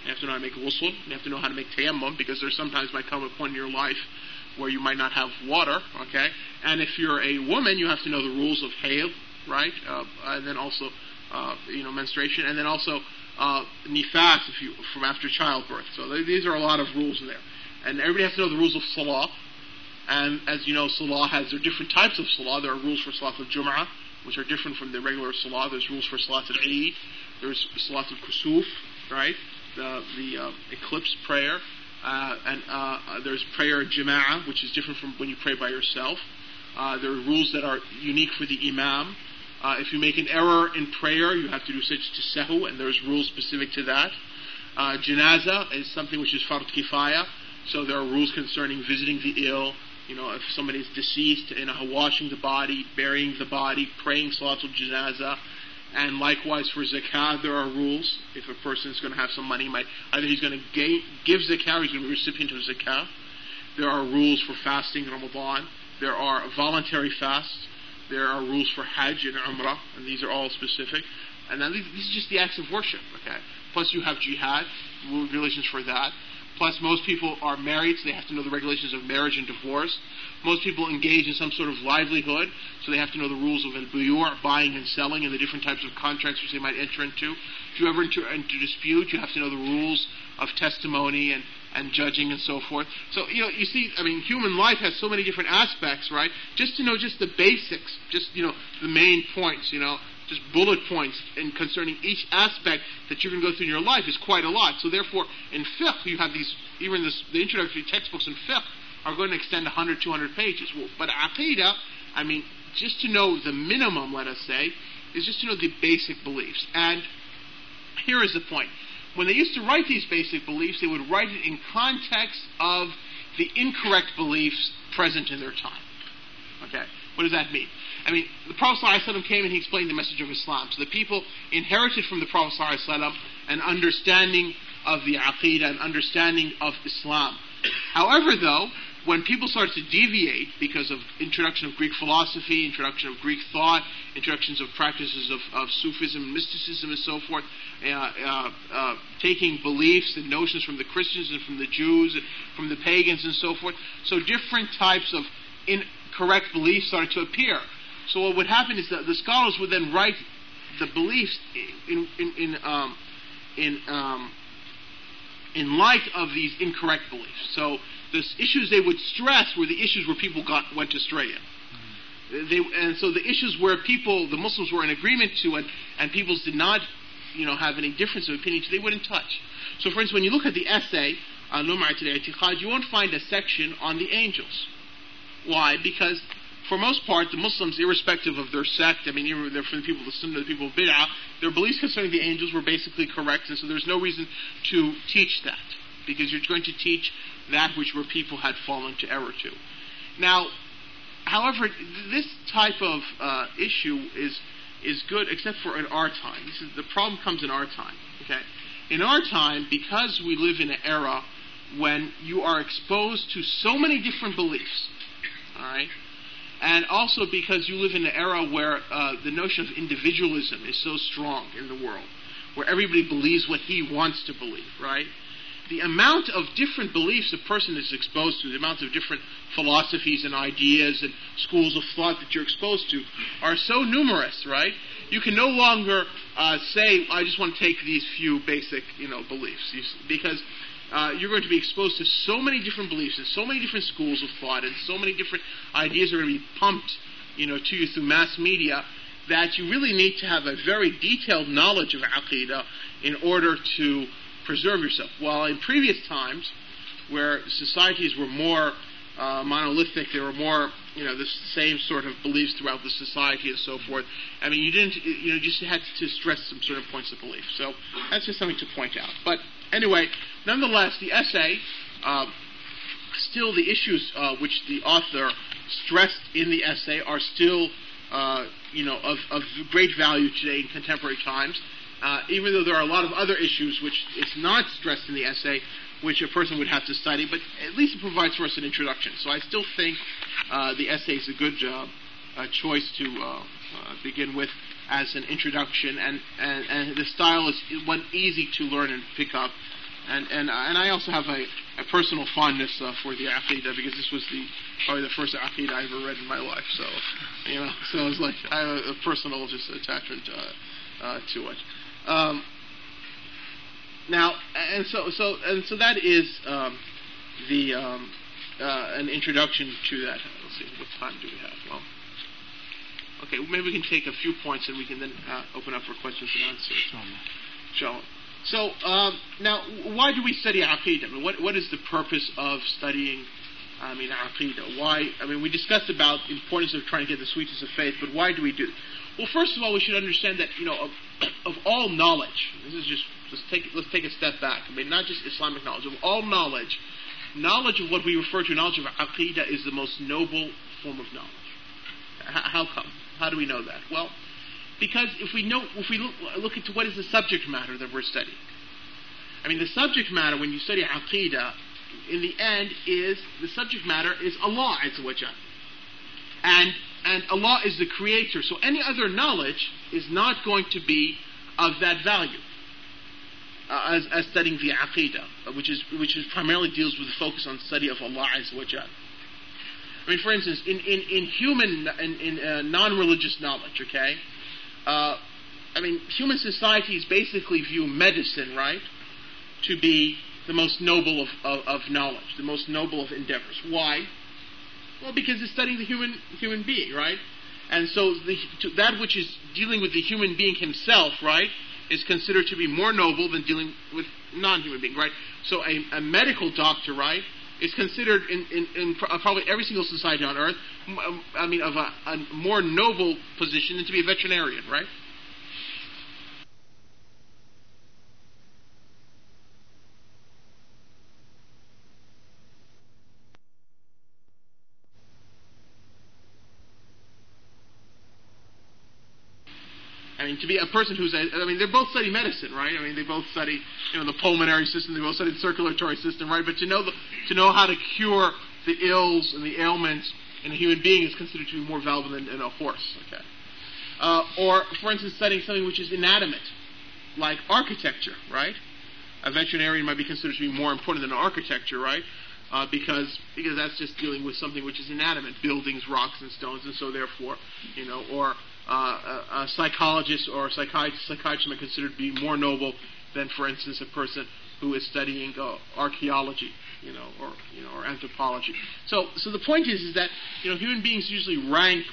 You have to know how to make ghusl. You have to know how to make tayammum because there sometimes might come a point in your life where you might not have water. Okay, and if you're a woman, you have to know the rules of hayd, right? Uh, and then also, uh, you know, menstruation, and then also uh, nifas if you from after childbirth. So these are a lot of rules in there, and everybody has to know the rules of salah. And as you know, salah has there are different types of salah. There are rules for salat al jum'ah, which are different from the regular salah. There's rules for salat al eid. There's salat al kusuf, right? The the uh, eclipse prayer. Uh, and uh, there's prayer in jama'ah, which is different from when you pray by yourself. Uh, there are rules that are unique for the imam. Uh, if you make an error in prayer, you have to do such to sehu, and there's rules specific to that. Uh, janaza is something which is fard kifaya, so there are rules concerning visiting the ill. You know, if somebody is deceased, know, washing the body, burying the body, praying salatul janaza, and likewise for zakah, there are rules. If a person is going to have some money, might either he's going to give zakah or he's going to be recipient of zakah. There are rules for fasting in Ramadan. There are voluntary fasts. There are rules for Hajj and Umrah, and these are all specific. And then these, these are just the acts of worship, okay? Plus you have jihad, regulations for that. Plus most people are married, so they have to know the regulations of marriage and divorce. Most people engage in some sort of livelihood, so they have to know the rules of al buying and selling, and the different types of contracts which they might enter into. If you ever enter into dispute, you have to know the rules of testimony and and judging and so forth. So, you know, you see, I mean, human life has so many different aspects, right? Just to know just the basics, just, you know, the main points, you know, just bullet points in concerning each aspect that you're going to go through in your life is quite a lot. So therefore, in fiqh, you have these, even this, the introductory textbooks in fiqh are going to extend 100, 200 pages. Well, but aqidah, I mean, just to know the minimum, let us say, is just to know the basic beliefs. And here is the point when they used to write these basic beliefs, they would write it in context of the incorrect beliefs present in their time. Okay? What does that mean? I mean, the Prophet ﷺ came and he explained the message of Islam. So the people inherited from the Prophet ﷺ an understanding of the Aqidah, an understanding of Islam. However, though, when people started to deviate because of introduction of Greek philosophy, introduction of Greek thought, introductions of practices of, of Sufism, mysticism, and so forth, uh, uh, uh, taking beliefs and notions from the Christians and from the Jews and from the pagans and so forth, so different types of incorrect beliefs started to appear. So what would happen is that the scholars would then write the beliefs in in in, um, in um, in light of these incorrect beliefs. So the issues they would stress were the issues where people got went astray in. They, and so the issues where people, the Muslims were in agreement to it, and people did not, you know, have any difference of opinion, they wouldn't touch. So, for instance, when you look at the essay on Lum'at al you won't find a section on the angels. Why? Because for most part, the Muslims, irrespective of their sect, I mean, they're from the people of the Sunnah, the people of Bid'ah, their beliefs concerning the angels were basically correct, and so there's no reason to teach that, because you're going to teach that which where people had fallen to error to. Now, however, this type of uh, issue is is good, except for in our time. This is, the problem comes in our time. Okay, in our time, because we live in an era when you are exposed to so many different beliefs. All right and also because you live in an era where uh, the notion of individualism is so strong in the world, where everybody believes what he wants to believe, right? The amount of different beliefs a person is exposed to, the amount of different philosophies and ideas and schools of thought that you're exposed to are so numerous, right? You can no longer uh, say, I just want to take these few basic, you know, beliefs, because uh, you're going to be exposed to so many different beliefs and so many different schools of thought and so many different ideas are going to be pumped, you know, to you through mass media that you really need to have a very detailed knowledge of aqidah in order to preserve yourself. While in previous times, where societies were more uh, monolithic, there were more, you know, the same sort of beliefs throughout the society and so forth. I mean, you didn't, you know, just had to stress some certain points of belief. So that's just something to point out. But anyway, nonetheless, the essay, uh, still the issues uh, which the author stressed in the essay are still, uh, you know, of, of, great value today in contemporary times. Uh, even though there are a lot of other issues which is not stressed in the essay, which a person would have to study, but at least it provides for us an introduction. So I still think uh, the essay is a good uh, choice to begin with as an introduction, and, and, and the style is one easy to learn and pick up. And and and I also have a, a personal fondness uh, for the Aqidah because this was the probably the first Aqidah I ever read in my life. So you know, so it's like I have a, a personal just attachment uh, uh, to it. Um, now and so so and so that is um, the um, uh, an introduction to that. Let's see, what time do we have? Well. Okay, well, maybe we can take a few points and we can then uh, open up for questions and answers. Sure. So um, now, why do we study aqidah? I mean, what what is the purpose of studying? I mean, aqidah. Why? I mean, we discussed about the importance of trying to get the sweetness of faith, but why do we do? It? Well, first of all, we should understand that you know of, of all knowledge. This is just let's take let's take a step back. I mean, not just Islamic knowledge. Of all knowledge, knowledge of what we refer to knowledge of aqidah is the most noble form of knowledge. H- how come? How do we know that? Well, because if we know, if we look, look into what is the subject matter that we're studying, I mean, the subject matter when you study aqidah, in the end, is the subject matter is Allah Azza wa and and Allah is the creator. So any other knowledge is not going to be of that value. Uh, as, as studying the aqidah, which is which is primarily deals with the focus on study of Allah Azza wa I mean, for instance, in, in, in human, in, in uh, non-religious knowledge, okay? Uh, I mean, human societies basically view medicine, right, to be the most noble of, of, of knowledge, the most noble of endeavors. Why? Well, because it's studying the human human being, right? And so the, that which is dealing with the human being himself, right, is considered to be more noble than dealing with non-human being, right? So a, a medical doctor, right, is considered in, in, in, uh, probably every single society on earth, um, I mean, of a, a more noble position than to be a veterinarian, right? I to be a person who's, a, I mean, they both study medicine, right? I mean, they both study, you know, the pulmonary system, they both study the circulatory system, right? But to know the, to know how to cure the ills and the ailments in a human being is considered to be more valuable than in a horse, okay? Uh, or, for instance, studying something which is inanimate, like architecture, right? A veterinarian might be considered to be more important than architecture, right? Uh, because because that's just dealing with something which is inanimate, buildings, rocks, and stones, and so therefore, you know, or a, a, psychologist or a psychiatrist, psychiatrist might consider to be more noble than, for instance, a person who is studying uh, archaeology, you know, or you know, or anthropology. So, so the point is, is that you know, human beings usually rank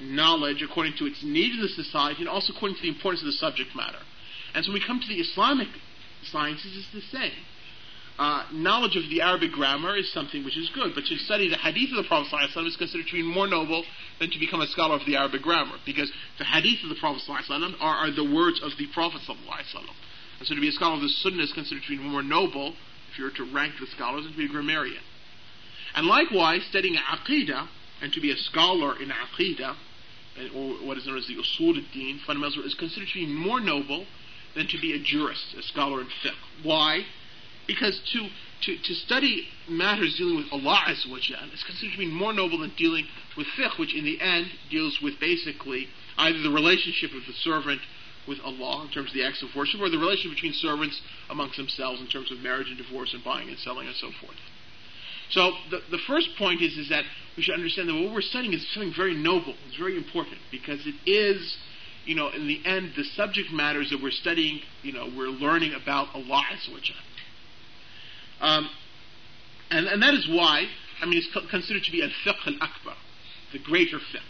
knowledge according to its need in the society, and also according to the importance of the subject matter. And so, when we come to the Islamic sciences, it's the same Uh, knowledge of the Arabic grammar is something which is good, but to study the hadith of the Prophet ﷺ is considered to be more noble than to become a scholar of the Arabic grammar, because the hadith of the Prophet ﷺ are, are the words of the Prophet ﷺ. And so to be a scholar of the Sunnah is considered to be more noble, if you were to rank the scholars, than to be a grammarian. And likewise, studying Aqidah, and to be a scholar in Aqidah, or what is known as the Usul al-Din, fundamentals, is considered to be more noble than to be a jurist, a scholar in fiqh. Why? Because to, to, to study matters dealing with Allah Jal is considered to be more noble than dealing with fiqh, which in the end deals with basically either the relationship of the servant with Allah in terms of the acts of worship, or the relationship between servants amongst themselves in terms of marriage and divorce and buying and selling and so forth. So the, the first point is, is that we should understand that what we're studying is something very noble. It's very important because it is, you know, in the end, the subject matters that we're studying, you know, we're learning about Allah Azza wa Jal. Um, and, and that is why, I mean, it's considered to be a fiqh al-akbar, the greater fiqh.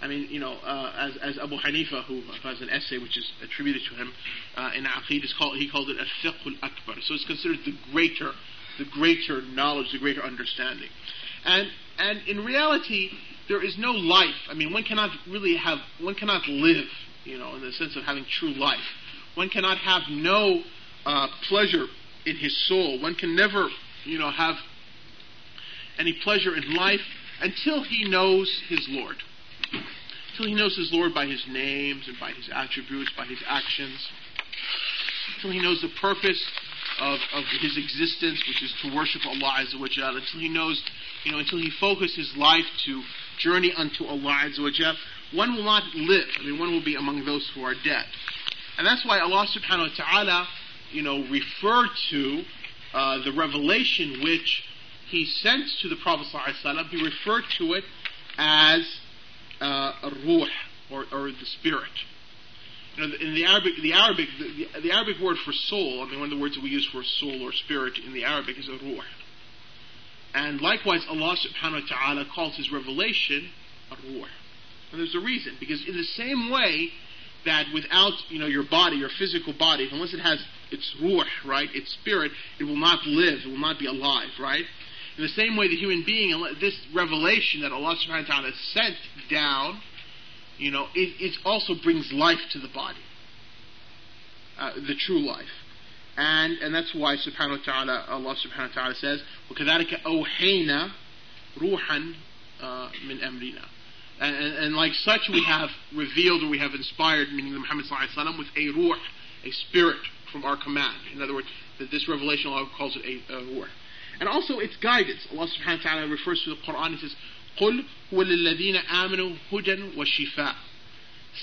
I mean, you know, uh, as, as Abu Hanifa, who has an essay which is attributed to him uh, in Aqid, is called, he called it a fiqh al-akbar. So it's considered the greater, the greater knowledge, the greater understanding. And, and in reality, there is no life. I mean, one cannot really have, one cannot live, you know, in the sense of having true life. One cannot have no uh, pleasure in his soul. One can never, you know, have any pleasure in life until he knows his Lord. Until he knows his Lord by his names and by his attributes, by his actions. Until he knows the purpose of, of his existence, which is to worship Allah Azza wa Jal. Until he knows, you know, until he focuses his life to journey unto Allah Azza wa Jal, one will not live. I mean, one will be among those who are dead. And that's why Allah subhanahu wa ta'ala you know, refer to uh, the revelation which he sent to the Prophet ﷺ, he referred to it as uh, ruh, or, or the spirit. You know, in the Arabic, the Arabic, the, the, Arabic word for soul, I mean, one of the words that we use for soul or spirit in the Arabic is a ruh. And likewise, Allah subhanahu wa ta'ala calls his revelation a ruh. And there's a reason, because in the same way that without, you know, your body, your physical body, unless it has its ruh, right, its spirit, it will not live, it will not be alive, right? In the same way, the human being, this revelation that Allah subhanahu wa ta'ala sent down, you know, it, it also brings life to the body. Uh, the true life. And, and that's why subhanahu wa ta'ala, Allah subhanahu wa ta'ala says, وَكَذَلِكَ أَوْحَيْنَا رُوحًا uh, مِنْ أَمْرِنَا and, and, like such we have revealed or we have inspired, meaning the Muhammad sallallahu with a ruh, a spirit from our command. In other words, that this revelation Allah calls it a, a ruh. And also its guidance. Allah subhanahu wa ta'ala refers to the Quran and says, قُلْ هُوَ لِلَّذِينَ آمَنُوا هُدًى وَشِفَاء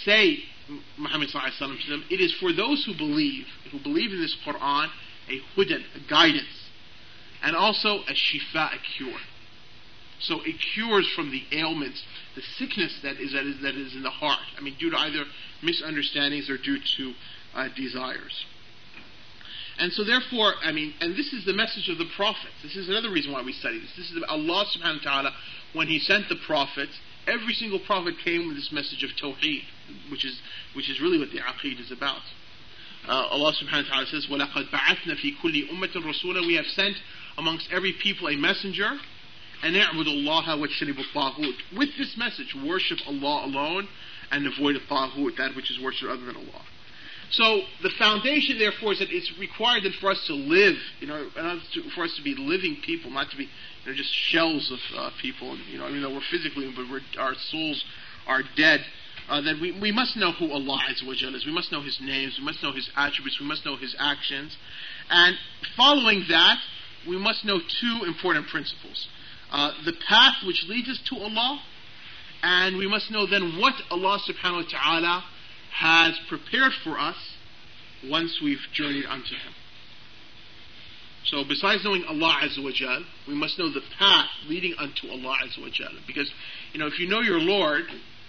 Say, Muhammad sallallahu to them, it is for those who believe, who believe in this Quran, a hudan, a guidance, and also a shifa, a cure. So it cures from the ailments, the sickness that is, that is, that is in the heart. I mean, due to either misunderstandings or due to uh, desires. And so therefore, I mean, and this is the message of the prophets. This is another reason why we study this. This is Allah subhanahu wa ta'ala, when He sent the prophets, every single prophet came with this message of Tawheed, which is, which is really what the Aqeed is about. Uh, Allah subhanahu wa ta'ala says, وَلَقَدْ بَعَثْنَا فِي كُلِّ أُمَّةٍ رَسُولًا We have sent amongst every people a messenger, and اعبد الله واجتنب الطاغوت. With this message, worship Allah alone and avoid a taghut, that which is worshipped other than Allah. So the foundation, therefore, is that it's required that for us to live, you know, for us to be living people, not to be, you know, just shells of uh, people. You know, I mean, we're physically, but we're, our souls are dead. Uh, that we, we must know who Allah is. We must know His names. We must know His attributes. We must know His actions. And following that, we must know two important principles uh, the path which leads us to Allah, and we must know then what Allah subhanahu wa ta'ala has prepared for us once we've journeyed unto Him. So besides knowing Allah Azza wa Jal, we must know the path leading unto Allah Azza wa Jal. Because, you know, if you know your Lord,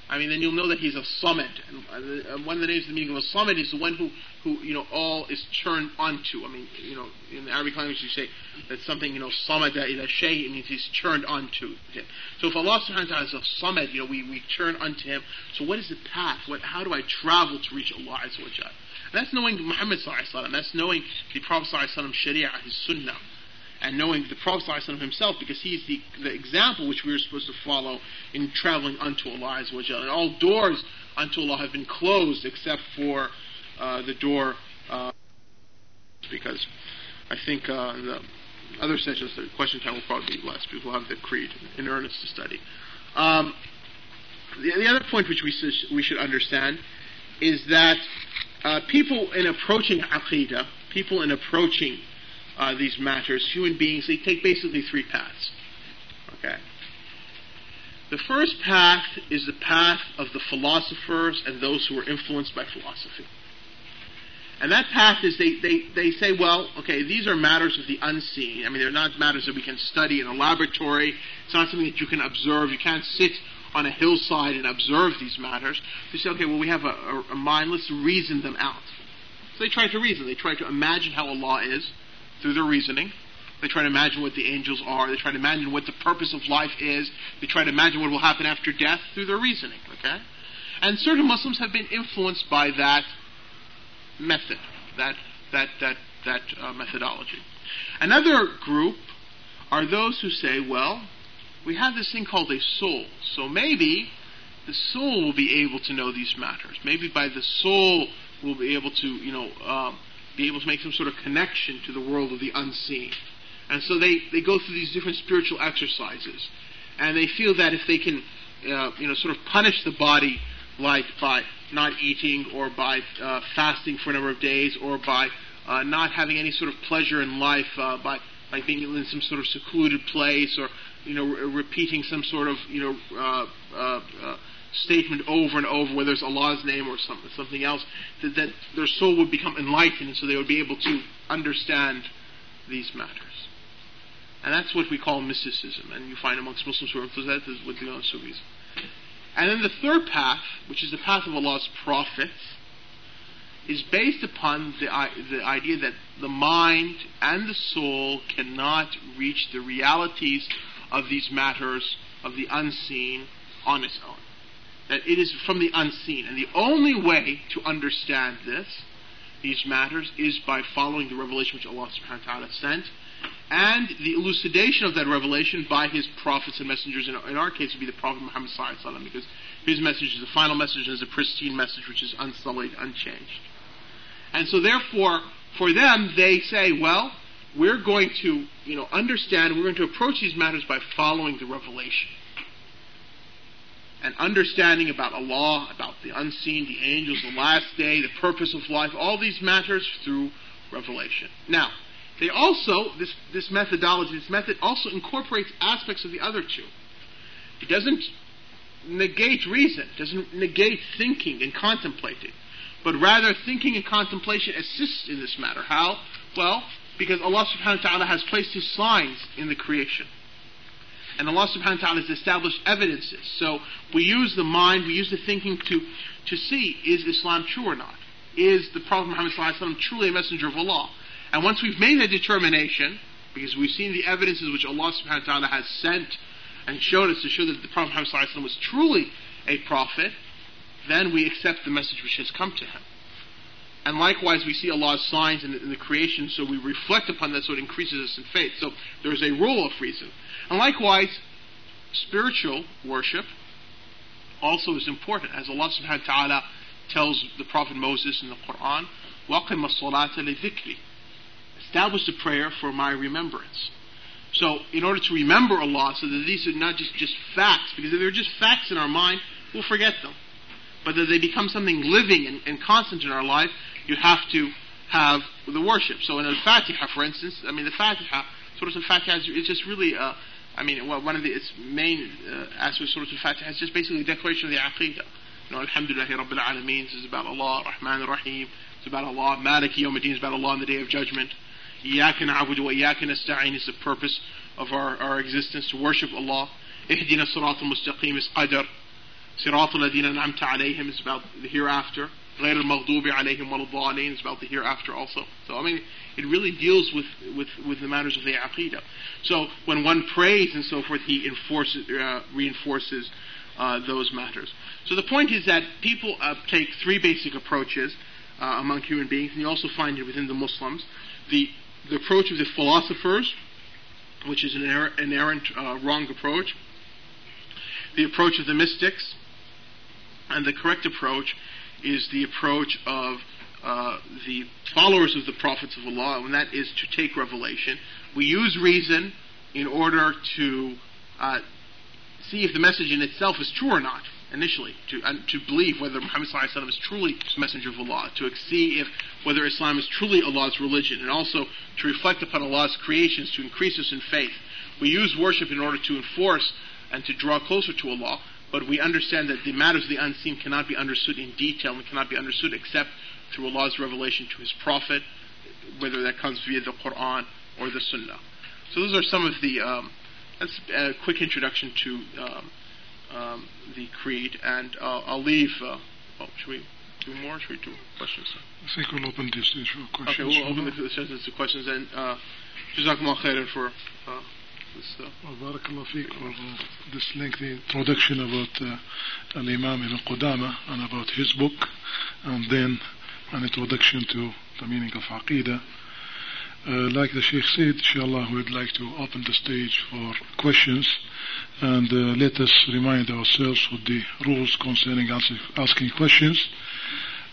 I mean, then you'll know that he's a samad. And uh, one of the names of the meaning of a samad is the one who, who, you know, all is turned onto. I mean, you know, in the Arabic language you say that something, you know, samada ila shay, it means he's turned onto. Him. So if Allah subhanahu wa ta'ala is a samad, you know, we, we turn unto him. So what is the path? What, how do I travel to reach Allah Azza wa Jalla? That's knowing Muhammad sallallahu alaihi wasallam. That's knowing the Prophet sallallahu alaihi wasallam sharia, his sunnah and knowing the Prophet ﷺ himself, because he's the, the example which we are supposed to follow in traveling unto Allah And all doors unto Allah have been closed except for uh, the door, uh, because I think uh, the other sessions, the question time will probably be less. People have the creed in earnest to study. Um, the, the, other point which we, we should understand is that uh, people in approaching aqidah, people in approaching uh, these matters, human beings, they take basically three paths. Okay? The first path is the path of the philosophers and those who are influenced by philosophy. And that path is they, they, they say, well, okay, these are matters of the unseen. I mean, they're not matters that we can study in a laboratory. It's not something that you can observe. You can't sit on a hillside and observe these matters. They say, okay, well, we have a, a, a mind. Let's reason them out. So they try to reason. They try to imagine how Allah is through their reasoning. They try to imagine what the angels are. They try to imagine what the purpose of life is. They try to imagine what will happen after death through their reasoning. Okay, and certain Muslims have been influenced by that method, that that that that uh, methodology. Another group are those who say, well, we have this thing called a soul, so maybe the soul will be able to know these matters. Maybe by the soul we'll be able to, you know. Um, be able to make some sort of connection to the world of the unseen. And so they, they go through these different spiritual exercises. And they feel that if they can, uh, you know, sort of punish the body, like by not eating or by uh, fasting for a number of days or by uh, not having any sort of pleasure in life, uh, by, by being in some sort of secluded place or, you know, re- repeating some sort of, you know, uh, uh, uh statement over and over, whether it's Allah's name or something, something else, that, that their soul would become enlightened so they would be able to understand these matters. And that's what we call mysticism, and you find amongst Muslims who are influenced that with the Sufis. And then the third path, which is the path of Allah's prophets, is based upon the, the idea that the mind and the soul cannot reach the realities of these matters of the unseen on its own that it is from the unseen. And the only way to understand this, these matters, is by following the revelation which Allah subhanahu wa ta'ala sent, and the elucidation of that revelation by his prophets and messengers. In, in our case, would be the Prophet Muhammad sallallahu because his message is the final message and is a pristine message which is unsullied, unchanged. And so therefore, for them, they say, well, we're going to, you know, understand, we're going to approach these matters by following the revelation and understanding about Allah, about the unseen, the angels, the last day, the purpose of life, all these matters through revelation. Now, they also, this, this methodology, this method also incorporates aspects of the other two. It doesn't negate reason, doesn't negate thinking and contemplating, but rather thinking and contemplation assists in this matter. How? Well, because Allah subhanahu wa ta'ala has placed His signs in the creation. And Allah subhanahu wa ta'ala has established evidences. So we use the mind, we use the thinking to, to see, is Islam true or not? Is the Prophet Muhammad truly a messenger of Allah? And once we've made that determination, because we've seen the evidences which Allah subhanahu wa ta'ala has sent and shown us to show that the Prophet Muhammad was truly a prophet, then we accept the message which has come to him. And likewise, we see Allah's signs in the, in the, creation, so we reflect upon that, so it increases us in faith. So there's a rule of reason. And likewise, spiritual worship also is important, as Allah subhanahu wa ta'ala tells the Prophet Moses in the Quran, وَقِمَ الصَّلَاةَ لِذِكْرِ Establish the prayer for my remembrance. So, in order to remember Allah, so that these are not just, just facts, because if they're just facts in our mind, we'll forget them. But that they become something living and, and constant in our life, you have to have the worship. So in Al-Fatiha, for instance, I mean, the Fatiha, Surah Al-Fatiha is just really a, I mean, well, one of the, its main uh, aspects of Surah Al-Fatiha is just basically a declaration of the Aqidah. You know, Alhamdulillah Rabbil Alameen is about Allah, Rahman Rahim, it's about Allah, Maliki Yawm is about Allah on the Day of Judgment. Iyaka na'budu wa iyaka nasta'in is the purpose of our, our existence, to worship Allah. Ihdina Sirat al-Mustaqim is Qadr. Sirat al-Ladina Namta alayhim is about the hereafter. غير المغضوب عليهم ولا الضالين is about the hereafter also. So I mean, it really deals with, with, with the matters of the aqidah. So when one prays and so forth, he enforces, uh, reinforces uh, those matters. So the point is that people uh, take three basic approaches uh, among human beings, and you also find it within the Muslims. The, the approach of the philosophers, which is an errant, uh, wrong approach. The approach of the mystics, and the correct approach is the approach of uh, the followers of the prophets of Allah, and that is to take revelation. We use reason in order to uh, see if the message in itself is true or not. Initially, to uh, to believe whether Muhammad is truly the messenger of Allah, to see if whether Islam is truly Allah's religion, and also to reflect upon Allah's creations to increase us in faith. We use worship in order to enforce and to draw closer to Allah, but we understand that the matters of the unseen cannot be understood in detail and cannot be understood except through Allah's revelation to His Prophet, whether that comes via the Quran or the Sunnah. So those are some of the. Um, that's a quick introduction to um, um, the creed, and uh, I'll leave. Uh, oh, should we do more? Should we do questions? I think we'll open this issue for questions. Okay, we'll open the session to questions, and uh, Jazakumullah khairan for. Uh, well, Barakallah fik for uh, this lengthy introduction about uh, Al-Imam Ibn Qudama and about his book, and then an introduction to the meaning of Aqidah. Uh, like the Sheikh said, inshallah, we'd like to open the stage for questions and uh, let us remind ourselves of the rules concerning asking questions.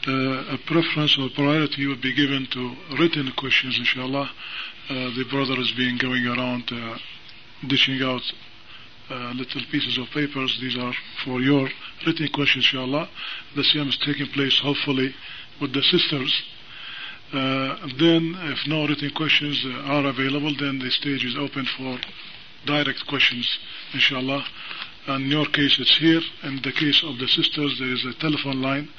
Uh, a preference or priority would be given to written questions, inshallah. Uh, the brother has been going around dishing out little pieces of papers. These are for your written questions, inshallah. The same is taking place, hopefully, with the sisters. Uh, then, if no written questions uh, are available, then the stage is open for direct questions, inshallah. And in your case, it's here. In the case of the sisters, there is a telephone line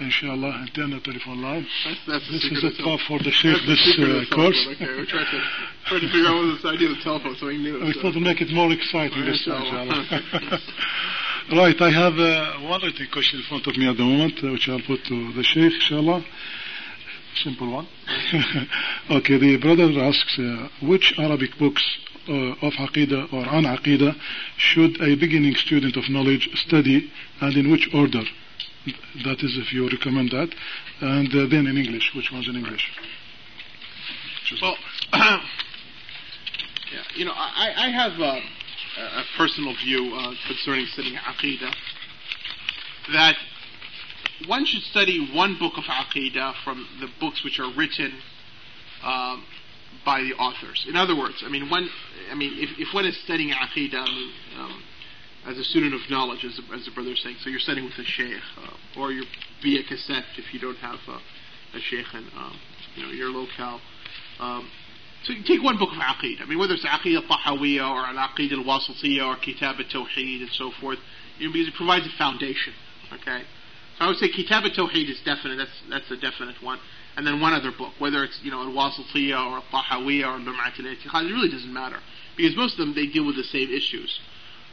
inshallah, internal telephone line. That's, that's this is a top for the shape this uh, course. Okay, we're trying to, to figure out what this idea of the telephone so we knew. We thought to make it more exciting this time, inshallah. right, I have uh, one written question in front of me at the moment, uh, which I'll put to the Sheikh, inshallah. Simple one. okay, the brother asks, uh, which Arabic books uh, of Aqidah or on Aqidah should a beginning student of knowledge study and in which order? That is, if you recommend that. And uh, then in English, which one's in English? well, yeah, you know, I, I have a, a personal view uh, concerning studying Aqidah that one should study one book of Aqidah from the books which are written um, by the authors. In other words, I mean, one, I mean, if, if one is studying Aqidah, I mean, um, as a student of knowledge, as, a, as the brother is saying. So you're studying with a sheikh, uh, or you're via cassette if you don't have uh, a sheikh in um, you know, your locale. Um, so you take one book of Aqid. I mean, whether it's Aqid al-Tahawiyya or Al-Aqid al-Wasatiyya or Kitab al-Tawheed and so forth, you know, because it provides a foundation. Okay? So I would say Kitab al-Tawheed is definite. That's, that's a definite one. And then one other book, whether it's, you know, Al-Wasatiyya or Al-Tahawiyya or Lum'at al-I'tiqad, it really doesn't matter. Because most of them, they deal with the same issues.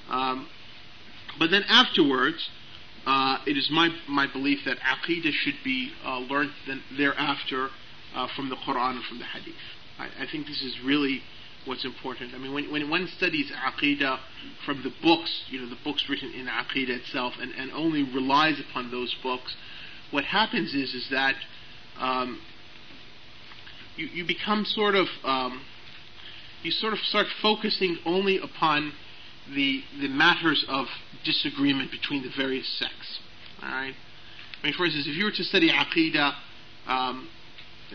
Um, but then afterwards, uh, it is my, my belief that Aqidah should be uh, learned thereafter uh, from the Quran and from the Hadith. I, I, think this is really what's important. I mean, when, when one studies Aqidah from the books, you know, the books written in Aqidah itself, and, and only relies upon those books, what happens is is that um, you, you become sort of um, you sort of start focusing only upon the the matters of disagreement between the various sects. All right. I mean, for instance, if you were to study aqidah, um,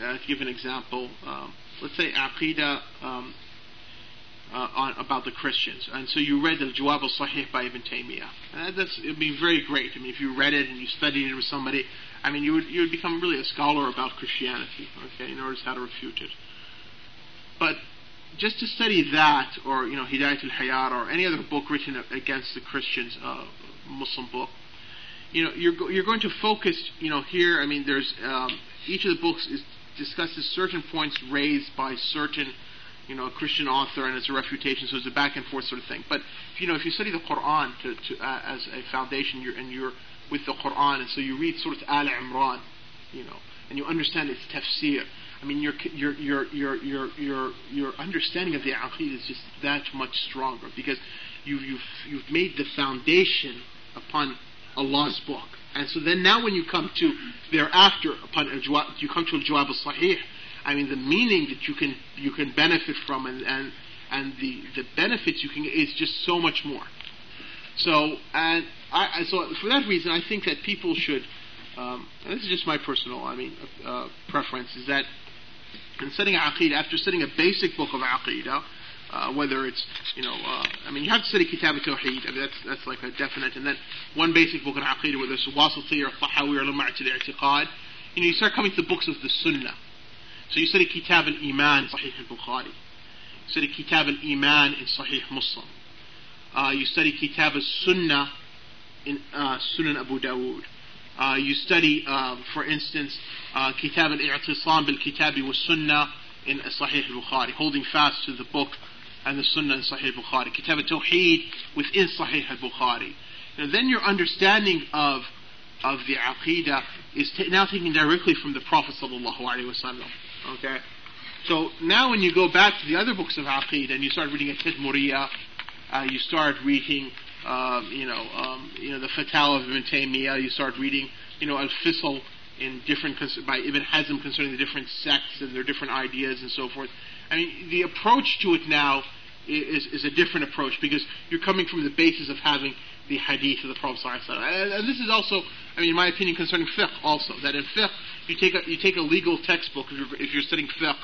uh, to give an example, um, let's say aqidah um, uh, on, about the Christians, and so you read the Jawab al-Sahih by Ibn Taymiyyah. Uh, that's it'd be very great. I mean, if you read it and you studied it with somebody, I mean, you would you would become really a scholar about Christianity. Okay, in order to how to refute it. But just to study that, or you know, Hidayat al-Hayara, or any other book written against the Christians, uh, Muslim book, you know, you're you're going to focus, you know, here. I mean, there's um, each of the books is discusses certain points raised by certain, you know, a Christian author and it's a refutation, so it's a back and forth sort of thing. But you know, if you study the Quran to, to, uh, as a foundation, you're, and you're with the Quran, and so you read Surah Al Imran, you know, and you understand its tafsir. I mean, your your your your your your your understanding of the aqid is just that much stronger because you've you've you've made the foundation upon Allah's book, and so then now when you come to thereafter upon you come to al-jawab al-sahih, I mean the meaning that you can you can benefit from and and and the the benefits you can get is just so much more. So and I, so for that reason, I think that people should. Um, this is just my personal, I mean, uh, preference is that in studying aqidah, after studying a basic book of aqidah, uh, whether it's you know, uh, I mean, you have to study Kitab al-Tawheed. I mean, that's that's like a definite, and then one basic book on aqidah, whether it's Wasati or Tahawi or Lum'at al-I'tiqad. You know, you start coming to the books of the Sunnah. So you study Kitab al-Iman, in Sahih al-Bukhari. You study Kitab al-Iman in Sahih Muslim. Uh, you study Kitab al-Sunnah in uh, Sunan Abu Dawood. Uh, you study, uh, for instance, uh, Kitab al-I'tisam bil-Kitabi wa Sunnah in Sahih al-Bukhari, holding fast to the book and the Sunnah in Sahih al-Bukhari. Kitab al-Tawheed within Sahih al-Bukhari. then your understanding of of the Aqidah is t- now taken directly from the Prophet sallallahu alaihi wasallam. Okay? So now when you go back to the other books of Aqidah and you start reading At-Tadmuriyah, uh, you start reading, uh, you know, um, you know, the Fatwa of Ibn Taymiyyah, you start reading, you know, Al-Fisal in different, by Ibn Hazm concerning the different sects and their different ideas and so forth. I mean, the approach to it now is, is a different approach because you're coming from the basis of having the hadith of the Prophet and, and this is also, I mean, in my opinion, concerning fiqh also, that in fiqh, you take a, you take a legal textbook if you're, if you're studying fiqh,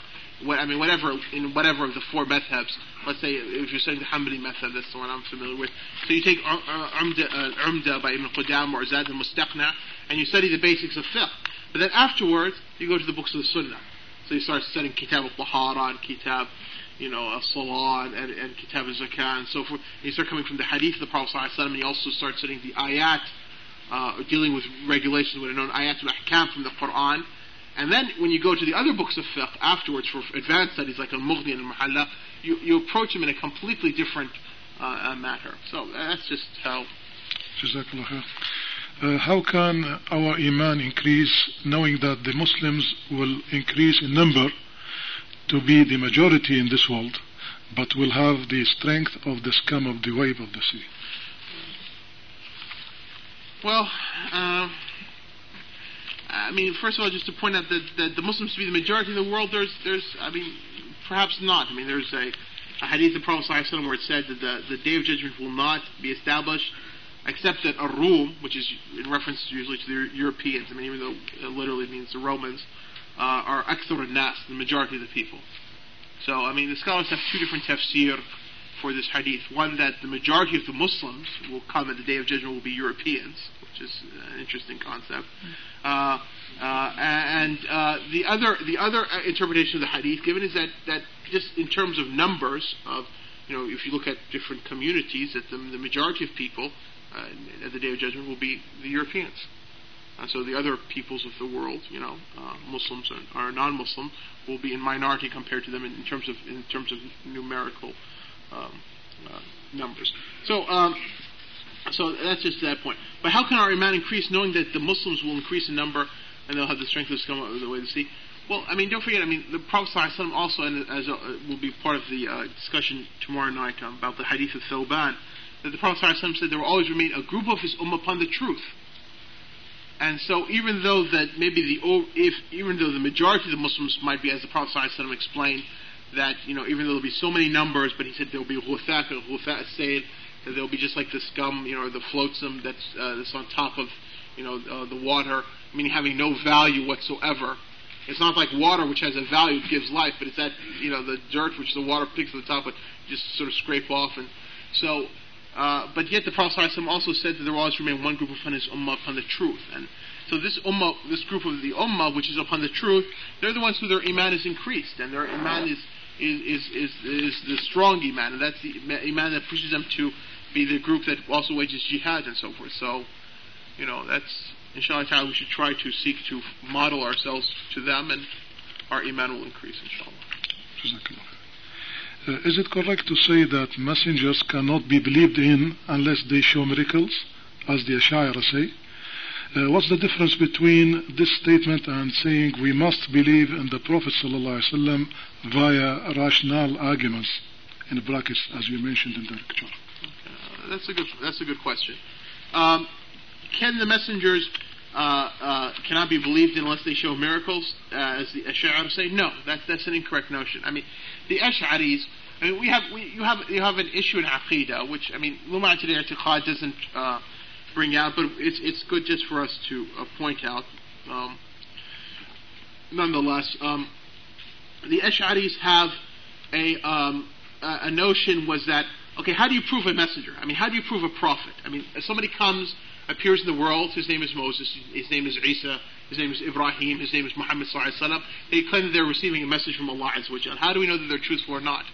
what, I mean, whatever in whatever of the four madhabs. Let's say if you're studying the Hanbali method, that's the one I'm familiar with. So you take Umda, uh, Umda by Ibn Qudama or Zad al-Mustaqni, and you study the basics of fiqh. But then afterwards, you go to the books of the Sunnah. So you start studying Kitab al-Tahara and Kitab, you know, al-Salah and, and Kitab al-Zakah and so forth. And you start coming from the Hadith of the Prophet ﷺ, and you also start studying the Ayat, uh, dealing with regulations, what are known Ayat al-Ahkam from the Quran. And then when you go to the other books of fiqh afterwards for advanced studies like al-Mughni and al-Muhalla, you, you approach them in a completely different uh, matter. So that's just how. Uh, how can our iman increase knowing that the Muslims will increase in number to be the majority in this world, but will have the strength of the scum of the wave of the sea? Well, uh, I mean, first of all, just to point out that, that the Muslims to be the majority in the world, there's, there's, I mean, perhaps not. I mean, there's a, a hadith of the Prophet where it said that the, the day of judgment will not be established except that ar-Rum, which is in reference usually to the Europeans, I mean, even though it literally means the Romans, uh, are akthar nas, the majority of the people. So, I mean, the scholars have two different tafsir for this hadith. One that the majority of the Muslims will come at the day of judgment will be Europeans, which is an interesting concept. Uh, uh, and uh, the other the other interpretation of the hadith given is that that just in terms of numbers of you know if you look at different communities that the, the majority of people uh, at the day of judgment will be the Europeans. And so the other peoples of the world, you know, uh, Muslims or, non-Muslim, will be in minority compared to them in, in terms of in terms of numerical um, uh, numbers. So, um, so that's just that point. But how can our iman increase, knowing that the Muslims will increase in number and they'll have the strength of the the way to see? Well, I mean, don't forget. I mean, the Prophet ﷺ also, and as a, will be part of the uh, discussion tomorrow night um, about the Hadith of Thawban, that the Prophet ﷺ said there will always remain a group of his ummah upon the truth. And so, even though that maybe the if even though the majority of the Muslims might be, as the Prophet ﷺ explained, that you know even though there'll be so many numbers, but he said there'll be ghuthat and ghuthat said that there'll be just like the scum, you know, the flotsam that's uh, that's on top of you know uh, the water, meaning having no value whatsoever. It's not like water, which has a value, gives life, but it's that you know the dirt which the water picks at the top, but just sort of scrape off, and so uh, but yet the Prophet ﷺ also said that there will always remain one group upon his ummah upon the truth. And so this ummah, this group of the ummah, which is upon the truth, they're the ones who their iman is increased, and their iman is is is is, is the strong iman, and that's the iman that pushes them to be the group that also wages jihad and so forth. So, you know, that's inshallah we should try to seek to model ourselves to them, and our iman will increase inshallah. Uh, is it correct to say that messengers cannot be believed in unless they show miracles, as the Ash'ari say? Uh, what's the difference between this statement and saying we must believe in the Prophet ﷺ via rational arguments, in brackets, as you mentioned in the lecture? Uh, that's a good. That's a good question. Um, can the messengers uh, uh, cannot be believed unless they show miracles, uh, as the Ash'ari say? No, that's that's an incorrect notion. I mean, the Ash'aris. I mean, we have we, you have you have an issue in Aqidah, which I mean, Lum'at al-I'tiqad doesn't uh, bring out, but it's it's good just for us to uh, point out. Um, nonetheless, um, the Ash'aris have a um, a notion was that okay, how do you prove a messenger? I mean, how do you prove a prophet? I mean, if somebody comes, appears in the world, his name is Moses, his name is Isa, his name is Ibrahim, his name is Muhammad sallallahu They claim that they're receiving a message from Allah How do we know that they're truthful or not?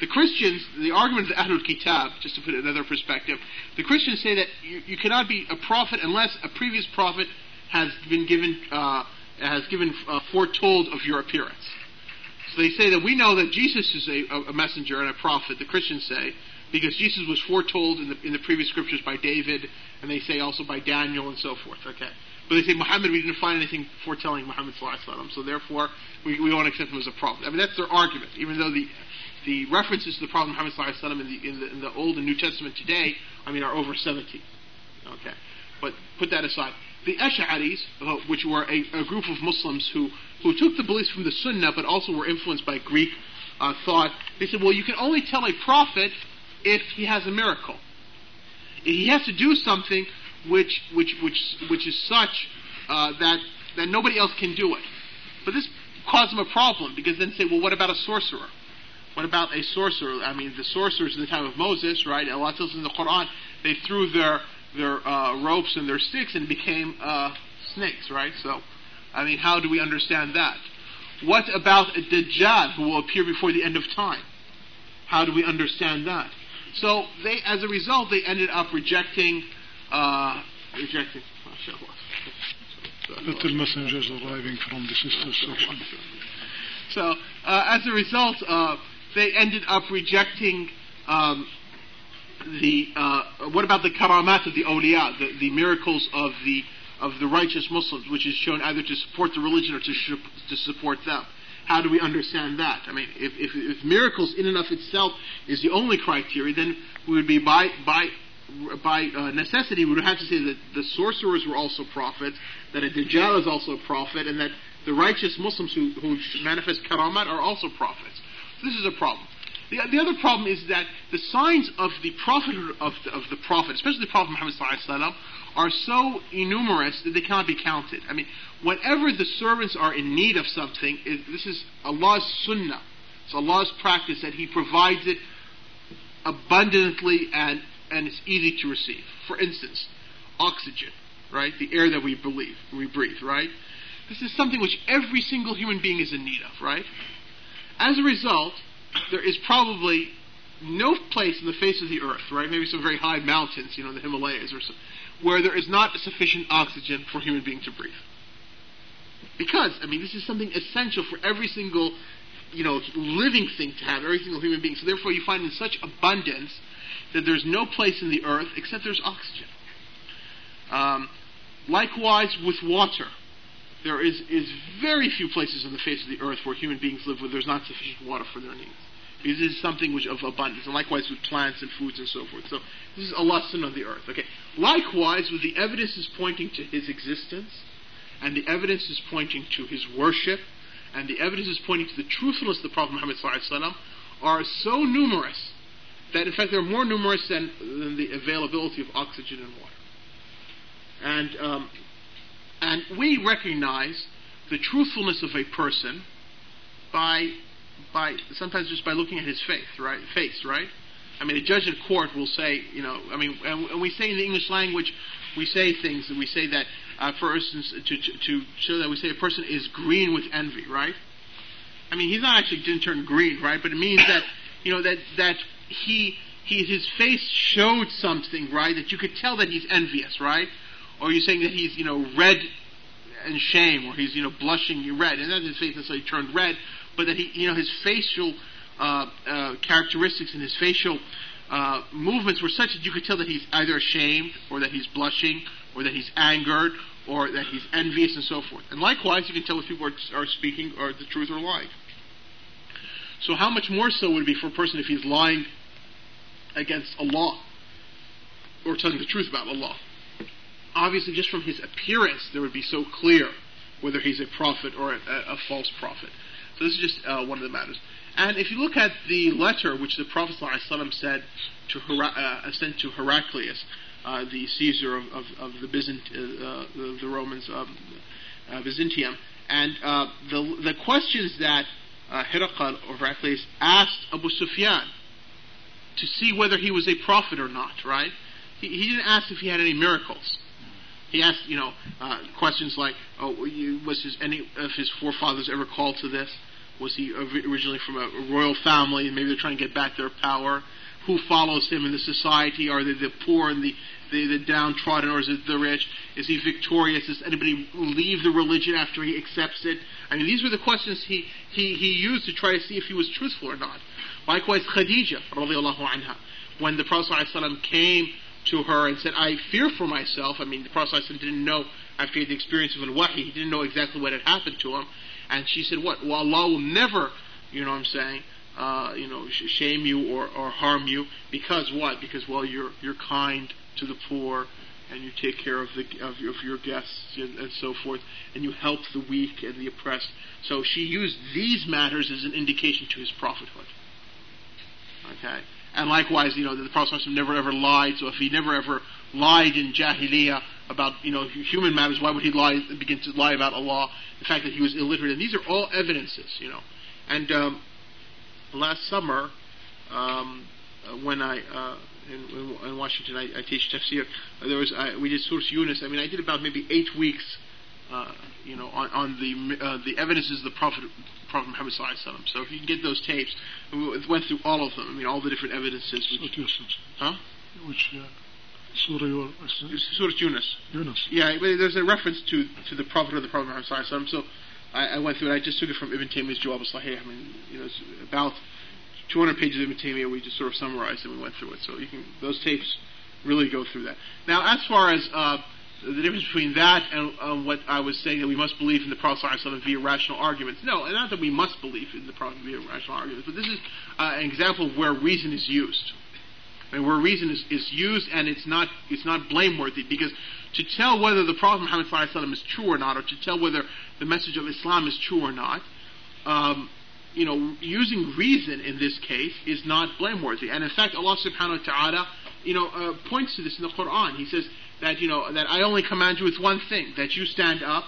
The Christians, the argument of the Ahlul Kitab, just to put it in another perspective, the Christians say that you, you cannot be a prophet unless a previous prophet has been given, uh, has given uh, foretold of your appearance. So they say that we know that Jesus is a, a messenger and a prophet. The Christians say because Jesus was foretold in the in the previous scriptures by David, and they say also by Daniel and so forth. Okay. But they say Muhammad, we didn't find anything foretelling Muhammad Sallallahu so therefore we, we won't accept him as a prophet. I mean, that's their argument, even though the the references to the Prophet Muhammad Sallallahu in the, in the, in the Old and New Testament today, I mean, are over 70. Okay. But put that aside. The Ash'aris, uh, which were a, a, group of Muslims who, who took the beliefs from the Sunnah but also were influenced by Greek uh, thought, they said, well, you can only tell a prophet if he has a miracle. He has to do something which, which, which, which is such uh, that, that nobody else can do it. But this caused him a problem because then say, well, what about a sorcerer? What about a sorcerer? I mean, the sorcerers in the time of Moses, right? Allah tells us in the Quran, they threw their their uh, ropes and their sticks and became uh, snakes, right? So, I mean, how do we understand that? What about a Dajjal who will appear before the end of time? How do we understand that? So they, as a result, they ended up rejecting, uh, rejecting. Little messengers arriving from the sister section. So, uh, as a result, uh, they ended up rejecting um, the uh, what about the karamat of the awliya, the, the, miracles of the of the righteous Muslims, which is shown either to support the religion or to sh- to support them. How do we understand that? I mean, if, if, if, miracles in and of itself is the only criteria, then we would be by by by uh, necessity we would have to say that the sorcerers were also prophets, that a dajjal is also a prophet, and that the righteous Muslims who, who manifest karamat are also prophets. This is a problem. The, the other problem is that the signs of the prophethood of the, of the prophet, especially the Prophet Muhammad sallallahu are so innumerous that they cannot be counted. I mean, whenever the servants are in need of something, this is Allah's sunnah. It's Allah's practice that He provides it abundantly and, and it's easy to receive. For instance, oxygen, right? The air that we believe, we breathe, right? This is something which every single human being is in need of, right? As a result, there is probably no place in the face of the earth, right? Maybe some very high mountains, you know, the Himalayas or so, where there is not sufficient oxygen for a human being to breathe. Because, I mean, this is something essential for every single, you know, living thing to have, every single human being. So therefore you find in such abundance that there's no place in the earth except there's oxygen. Um, likewise with water there is, is very few places on the face of the earth where human beings live where there's not sufficient water for their needs. This is something which of abundance, and likewise with plants and foods and so forth. So this is a lesson on the earth. Okay. Likewise, with the evidence is pointing to his existence, and the evidence is pointing to his worship, and the evidence is pointing to the truthfulness of the Prophet Muhammad sallam, are so numerous that in fact they're more numerous than, than the availability of oxygen and water. And um, and we recognize the truthfulness of a person by by sometimes just by looking at his face, right? Face, right? I mean, a judge in court will say, you know, I mean, and we say in the English language, we say things, we say that, uh, for instance, to, to, show that we say a person is green with envy, right? I mean, he's not actually didn't turn green, right? But it means that, you know, that that he he his face showed something, right? That you could tell that he's envious, right? Or you're you saying that he's, you know, red and shame, or he's, you know, blushing red, and not his face necessarily turned red, but that he, you know, his facial, uh, uh, characteristics and his facial uh, movements were such that you could tell that he's either ashamed or that he's blushing or that he's angered or that he's envious and so forth. And likewise, you can tell if people are, are speaking or the truth or lying. So how much more so would it be for a person if he's lying against Allah or telling the truth about Allah? Obviously, just from his appearance, there would be so clear whether he's a prophet or a, a false prophet. So this is just uh, one of the matters. And if you look at the letter which the Prophet ﷺ said to Hera- uh, sent to Heraclius, uh, the Caesar of, of, of the, Byzant- uh, the, the, Romans, um, Byzantium, and uh, the the questions that uh, Heracl or Heraclius asked Abu Sufyan to see whether he was a prophet or not, right? He, he didn't ask if he had any miracles. He asked, you know, uh, questions like, "Oh, was his, any of his forefathers ever called to this? Was he originally from a royal family, maybe they're trying to get back their power? Who follows him in the society? Are they the poor and the the, the downtrodden, or is it the rich? Is he victorious? Does anybody leave the religion after he accepts it? I mean, these were the questions he, he, he used to try to see if he was truthful or not. Likewise, Khadija, anha, when the Prophet ﷺ came to her and said, I fear for myself. I mean, the Prophet ﷺ didn't know, after he had the experience of al-wahi, he didn't know exactly what had happened to him. And she said, what? Well, Allah will never, you know what I'm saying, uh, you know, shame you or, or harm you. Because what? Because, well, you're, you're kind to the poor and you take care of the of your, of your guests and, and, so forth, and you help the weak and the oppressed. So she used these matters as an indication to his prophethood. Okay, and likewise, you know, the Prophet never ever lied. So if he never ever lied in Jahiliyyah about you know human matters, why would he lie begin to lie about Allah? The fact that he was illiterate, and these are all evidences, you know. And um, last summer, um, when I uh, in, in Washington, I, I teach tafsir. Uh, there was I, we did Surah Yunus. I mean, I did about maybe eight weeks, uh, you know, on, on the uh, the evidences of the Prophet Prophet Muhammad Sallallahu So if you can get those tapes, we went through all of them. I mean, all the different evidences. Which. Huh? Which uh, Surah you Surah Yunus. Yunus. Yeah, there's a reference to to the Prophet of the Prophet Muhammad Sallallahu So I, I went through it. I just took it from Ibn Taymiyyah's Jawab al-Sahih. I mean, you know, it's about 200 pages of Ibn Taymiyyah, we just sort of summarized and we went through it. So you can those tapes really go through that. Now, as far as uh, the difference between that and uh, what I was saying that we must believe in the Prophet via rational arguments. No, and not that we must believe in the Prophet via rational arguments, but this is uh, an example of where reason is used. Where reason is, is used and it's not it's not blameworthy because to tell whether the Prophet Muhammad is true or not, or to tell whether the message of Islam is true or not, um, you know, using reason in this case is not blameworthy. And in fact, Allah subhanahu wa ta'ala, you know, uh, points to this in the Quran. He says that, you know, that I only command you with one thing, that you stand up,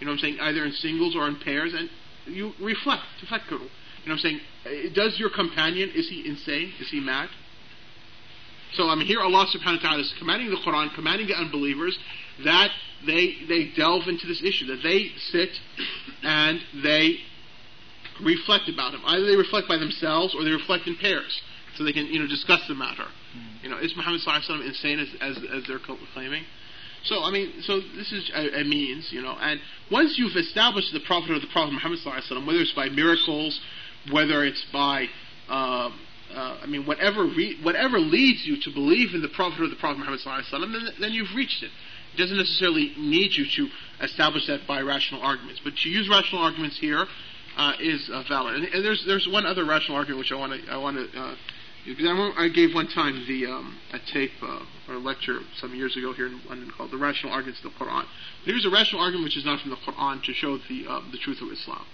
you know I'm saying, either in singles or in pairs, and you reflect, tafakkaru. You know I'm saying, uh, does your companion, is he insane? Is he mad? So I mean, here Allah subhanahu wa ta'ala is commanding the Quran, commanding the unbelievers that they, they delve into this issue, that they sit and they reflect about him. Either they reflect by themselves or they reflect in pairs, so they can you know discuss the matter. Mm. You know, is Muhammad Sallallahu insane as, as as they're claiming? So I mean, so this is a, a, means, you know, and once you've established the prophet of the Prophet Muhammad Sallallahu whether it's by miracles, whether it's by uh, uh, I mean, whatever re- whatever leads you to believe in the Prophet or the Prophet Muhammad then, then you've reached it. It doesn't necessarily need you to establish that by rational arguments, but to use rational arguments here uh, is uh, valid. And, and, there's there's one other rational argument which I want to I want to uh, I, I, gave one time the um, a tape uh, or a lecture some years ago here in London called "The Rational Arguments of the Quran." Here's a rational argument which is not from the Quran to show the uh, the truth of Islam.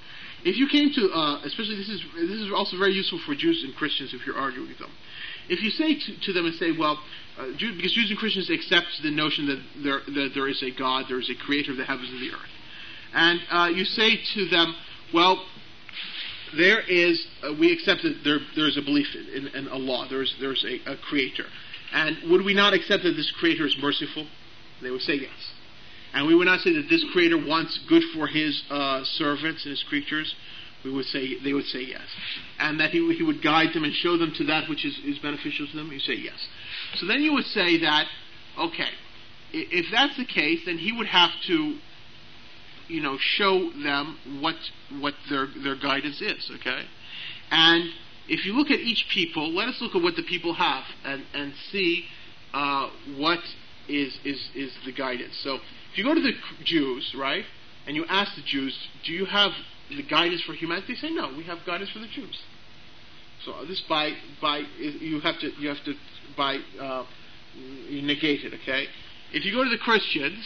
If you came to, uh, especially this is this is also very useful for Jews and Christians if you're arguing with them. If you say to, to them and say, well, uh, Jew, because Jews and Christians accept the notion that there that there is a God, there is a Creator of the heavens and the earth, and uh, you say to them, well, there is, uh, we accept that there, there's a belief in, in, in Allah, there's, there's a, a, creator. And would we not accept that this creator is merciful? They would say yes. And we would not say that this creator wants good for his uh, servants and his creatures. We would say, they would say yes. And that he, he would guide them and show them to that which is, is beneficial to them. You say yes. So then you would say that, okay, if that's the case, then he would have to you know, show them what what their their guidance is. Okay, and if you look at each people, let us look at what the people have and, and see uh, what is, is, is the guidance. So if you go to the Jews, right, and you ask the Jews, do you have the guidance for humanity? They say, no, we have guidance for the Jews. So this by by you have to you have to by uh, you negate it. Okay. If you go to the Christians,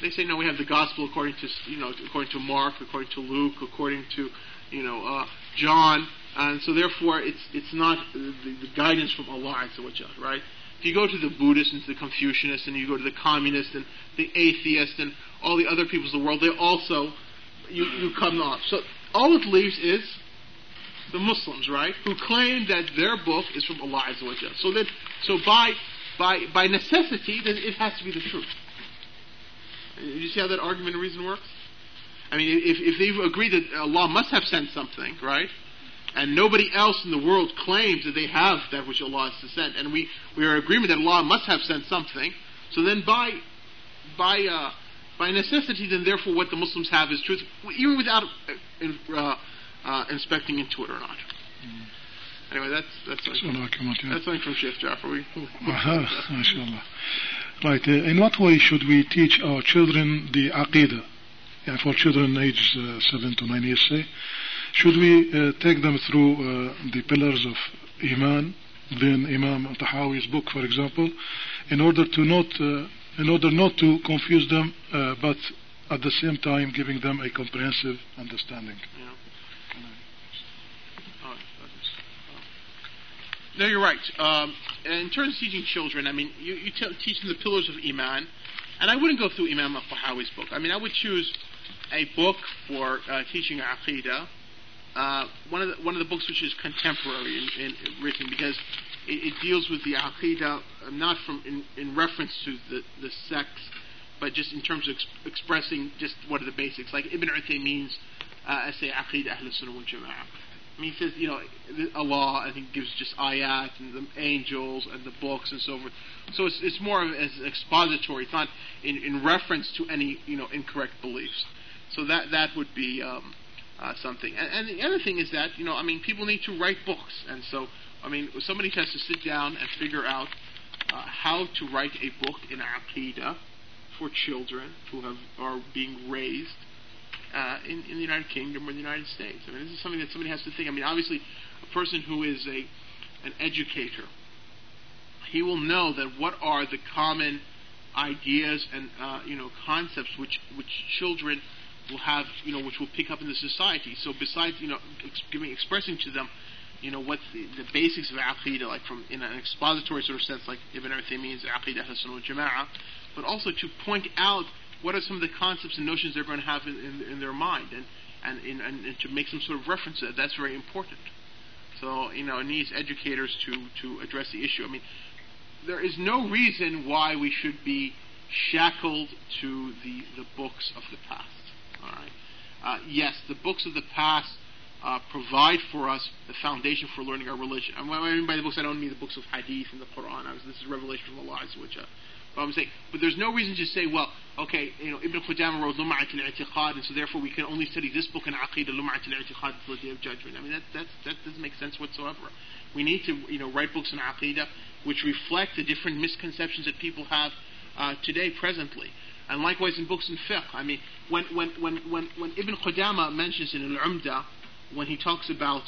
they say no, we have the gospel according to you know according to Mark, according to Luke, according to you know uh, John, and so therefore it's it's not the, the guidance from Allah right? If you go to the Buddhists and to the Confucianists and you go to the communists and the atheists and all the other peoples of the world, they also you, you come off. So all it leaves is the Muslims, right, who claim that their book is from Allah So that so by by by necessity, then it has to be the truth. You see how that argument and reason works? I mean, if if they agree that Allah must have sent something, right? And nobody else in the world claims that they have that which Allah has sent, and we, we are in agreement that Allah must have sent something. So then, by by uh, by necessity, then therefore, what the Muslims have is truth, even without uh, uh, uh, inspecting into it or not. Mm. Anyway, that's that's something, that's something from Sheikh Jafar. We, MashaAllah. Right. Uh, in what way should we teach our children the aqidah? Yeah, for children aged uh, seven to nine years, say, should we uh, take them through uh, the pillars of iman, then Imam Tahawi's book, for example, in order to not uh, in order not to confuse them, uh, but at the same time giving them a comprehensive understanding. No, you're right. Um, in terms of teaching children, I mean, you, you teach them the pillars of Iman, and I wouldn't go through Imam al-Tahawi's book. I mean, I would choose a book for uh, teaching Aqidah, uh, one of the, one of the books which is contemporary in, written because it, it, deals with the Aqidah uh, not from in, in reference to the, the sects, but just in terms of ex- expressing just what are the basics. Like Ibn Uthaymeen's uh, essay Aqidah Ahl Sunnah wal Jama'ah I mean, he says, you know, Allah, I think, gives just ayat and the angels and the books and so forth. So it's, it's more of as expository. It's not in, in reference to any, you know, incorrect beliefs. So that that would be um, uh, something. And, and the other thing is that, you know, I mean, people need to write books. And so, I mean, somebody has to sit down and figure out uh, how to write a book in Aqidah for children who have are being raised uh, in, in the United Kingdom or the United States. I mean, this is something that somebody has to think. I mean, obviously, a person who is a an educator, he will know that what are the common ideas and uh, you know concepts which which children will have you know which will pick up in the society. So besides you know ex- giving expressing to them you know what the, the basics of aqidah like from in an expository sort of sense like Ibn Uthaymeen's aqidah al Jama'ah, but also to point out what are some of the concepts and notions they're going to have in, in, in their mind, and and, in, and and to make some sort of reference to that. That's very important. So you know, it needs educators to to address the issue. I mean, there is no reason why we should be shackled to the the books of the past. All right. Uh, yes, the books of the past uh, provide for us the foundation for learning our religion. And what I mean by the books, I don't mean the books of Hadith and the Quran. Was, this is revelation from Allah, which uh, but I'm saying, but there's no reason to say, well, okay, you know, Ibn Qudama wrote Lum'at al-I'tiqad, and so therefore we can only study this book in Aqidah, Lum'at al-I'tiqad, the day of judgment. I mean, that, that, that doesn't make sense whatsoever. We need to, you know, write books in Aqidah which reflect the different misconceptions that people have uh, today, presently. And likewise in books in fiqh. I mean, when, when, when, when, when Ibn Qudama mentions in Al-Umda, when he talks about,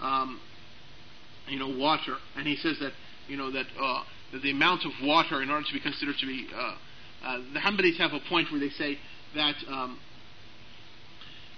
um, you know, water, and he says that, you know, that, uh, that the amount of water in order to be considered to be uh, uh, the Hanbalis have a point where they say that um,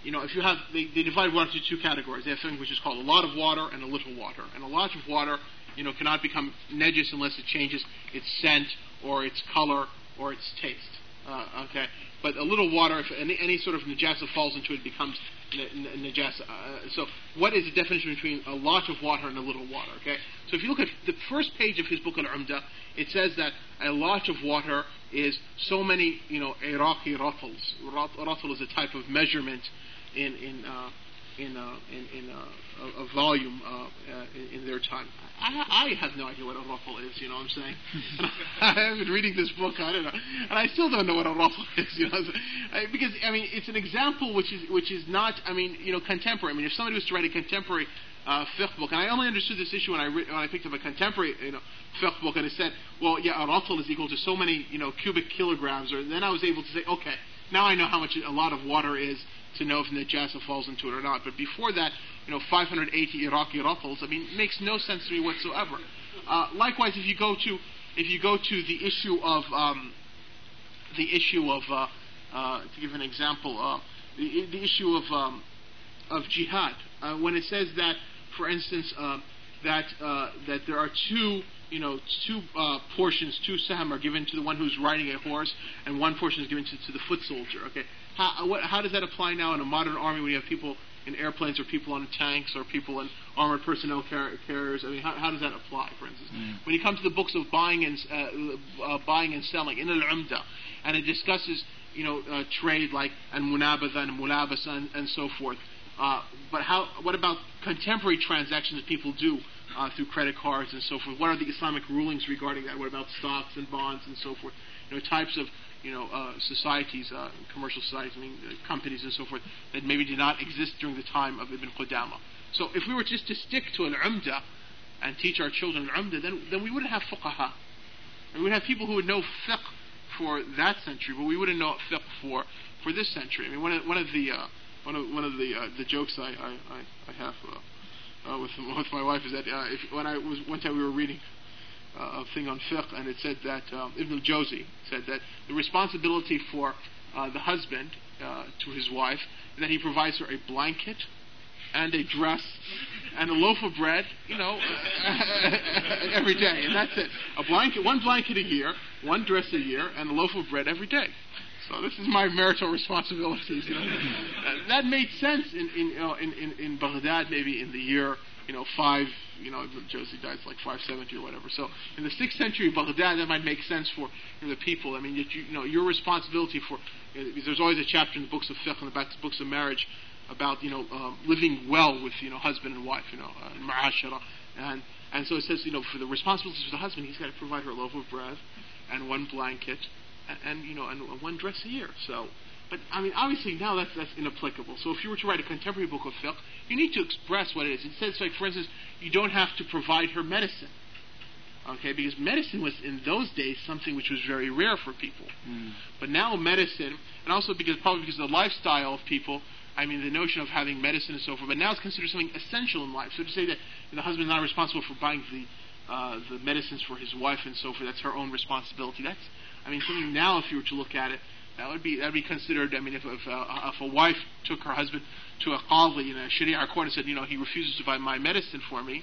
you know if you have they, they divide water into two categories. They have something which is called a lot of water and a little water, and a lot of water you know cannot become najis unless it changes its scent or its color or its taste. Uh, okay, but a little water, if any, any sort of najasa falls into it, becomes najasa. Uh, so, what is the definition between a lot of water and a little water? Okay, so if you look at the first page of his book on Umda, it says that a lot of water is so many, you know, Iraqi ratals. Ratal is a type of measurement in in uh, in a, in, in a, a, volume uh, uh, in, in, their time. I, I, have no idea what a ruffle is. You know what I'm saying? I have been reading this book. I don't know, and I still don't know what a ruffle is. You know, because I mean, it's an example which is which is not. I mean, you know, contemporary. I mean, if somebody was to write a contemporary uh, fiqh book, and I only understood this issue when I re- when I picked up a contemporary you know fiqh book, and it said, well, yeah, a ruffle is equal to so many you know cubic kilograms, or then I was able to say, okay, now I know how much a lot of water is to know if najasa falls into it or not. But before that, you know, 580 Iraqi ruffles, I mean, makes no sense to me whatsoever. Uh, likewise, if you go to if you go to the issue of um, the issue of uh, uh, to give an example, uh, the, the, issue of um, of jihad, uh, when it says that, for instance, uh, that that there are two you know, two portions, two sahm are given to the one who's riding a horse, and one portion is given to, to the foot soldier. Okay, how, what, how does that apply now in a modern army when you have people in airplanes or people on tanks or people in armored personnel car- carriers? I mean, how, how does that apply, for instance? Mm. When you come to the books of buying and uh, uh, buying and selling in al-umda, and it discusses you know uh, trade like and munabada and mulamasa and, and so forth. Uh, but how? What about contemporary transactions that people do uh, through credit cards and so forth? What are the Islamic rulings regarding that? What about stocks and bonds and so forth? You know, types of you know uh, societies, uh, commercial societies, I mean, uh, companies and so forth that maybe did not exist during the time of Ibn Qudama. So if we were just to stick to an umda and teach our children umda, then then we wouldn't have fuqaha. We would have people who would know fiqh for that century, but we wouldn't know fiqh for for this century. I mean, one of one of the uh, one of one of the uh, the jokes I I, I have uh, with with my wife is that if, when I was one time we were reading uh, thing on fiqh and it said that um, Ibn al-Jawzi said that the responsibility for uh, the husband to his wife is that he provides her a blanket and a dress and a loaf of bread, you know, every day, and that's it. A blanket, one blanket a year, one dress a year, and a loaf of bread every day. So this is my marital responsibilities. You know, uh, that made sense in in, you know, in in in Baghdad maybe in the year you know five. You know, Jawzi died like 570 or whatever. So in the sixth century of Baghdad, that might make sense for you know, the people. I mean, you, you know, your responsibility for. You know, there's always a chapter in the books of fiqh and the books of marriage about you know um, living well with you know husband and wife. You know, uh, and and so it says you know for the responsibilities of the husband, he's got to provide her a loaf of bread and one blanket and, and you know, and one dress a year. So, but I mean, obviously now that's that's inapplicable. So if you were to write a contemporary book of fiqh, you need to express what it is. It says, like for instance, you don't have to provide her medicine. Okay, because medicine was in those days something which was very rare for people. Mm. But now medicine, and also because probably because of the lifestyle of people, I mean the notion of having medicine and so forth. But now it's considered something essential in life. So to say that the husband is not responsible for buying the uh, the medicines for his wife and so forth, that's her own responsibility. That's I mean, something now, if you were to look at it, that would be that would be considered. I mean, if if, uh, if a wife took her husband to a qadi in a Sharia court and said, you know, he refuses to buy my medicine for me,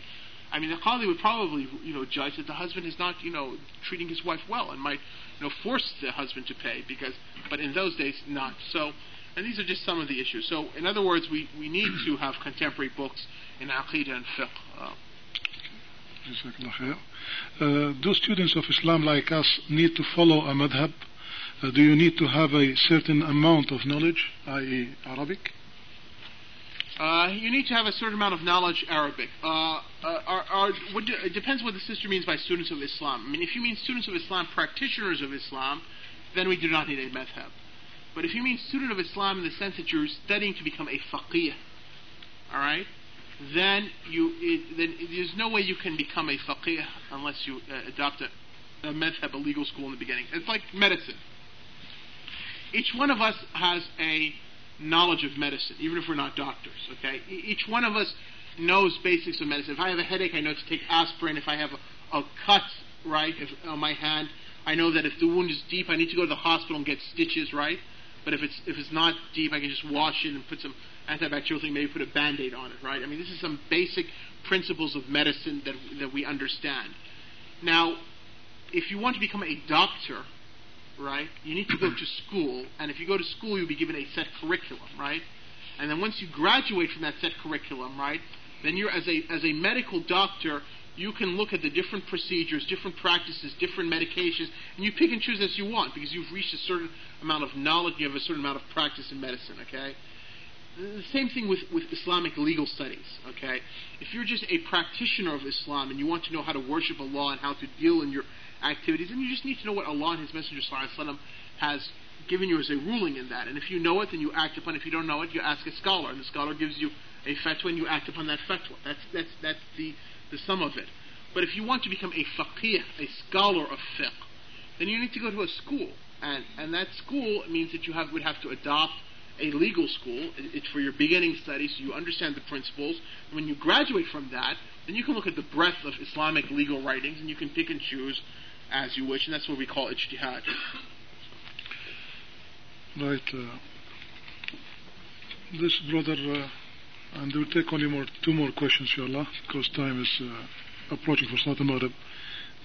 I mean, the qadi would probably, you know, judge that the husband is not, you know, treating his wife well and might, you know, force the husband to pay because, but in those days, not. So, and these are just some of the issues. So, in other words, we, we need to have contemporary books in aqidah and fiqh. Uh, uh, do students of Islam like us need to follow a madhab? Uh, do you need to have a certain amount of knowledge, i.e., Arabic? Uh, you need to have a certain amount of knowledge Arabic. Uh, uh, it depends what the sister means by students of Islam. I mean, if you mean students of Islam, practitioners of Islam, then we do not need a madhab. But if you mean student of Islam in the sense that you're studying to become a faqih, all right, then you it, then there's no way you can become a faqih unless you uh, adopt a, a madhab, a legal school in the beginning. It's like medicine. Each one of us has a knowledge of medicine, even if we're not doctors. Okay, each one of us knows basics of medicine. If I have a headache, I know to take aspirin. If I have a, a cut right if, on my hand, I know that if the wound is deep, I need to go to the hospital and get stitches. Right, but if it's if it's not deep, I can just wash it and put some antibacterial thing, maybe put a band-aid on it, right? I mean, this is some basic principles of medicine that, that we understand. Now, if you want to become a doctor, right, you need to go to school, and if you go to school, you'll be given a set curriculum, right? And then once you graduate from that set curriculum, right, then you're as a as a medical doctor, you can look at the different procedures, different practices, different medications, and you pick and choose as you want because you've reached a certain amount of knowledge, you have a certain amount of practice in medicine, okay? the same thing with, with Islamic legal studies, okay? If you're just a practitioner of Islam and you want to know how to worship Allah and how to deal in your activities, then you just need to know what Allah and His Messenger وسلم, has given you as a ruling in that. And if you know it, then you act upon it. If you don't know it, you ask a scholar, and the scholar gives you a fatwa and you act upon that fatwa. That's, that's, that's the, the sum of it. But if you want to become a faqih, a scholar of fiqh, then you need to go to a school. And, and that school means that you have, would have to adopt a legal school. It's for your beginning studies, so you understand the principles. When you graduate from that, then you can look at the breadth of Islamic legal writings and you can pick and choose as you wish, and that's what we call ijtihad. Right. Uh, this brother, uh, and we'll take only more two more questions, inshallah, because time is uh, approaching for Salat al-Maghrib.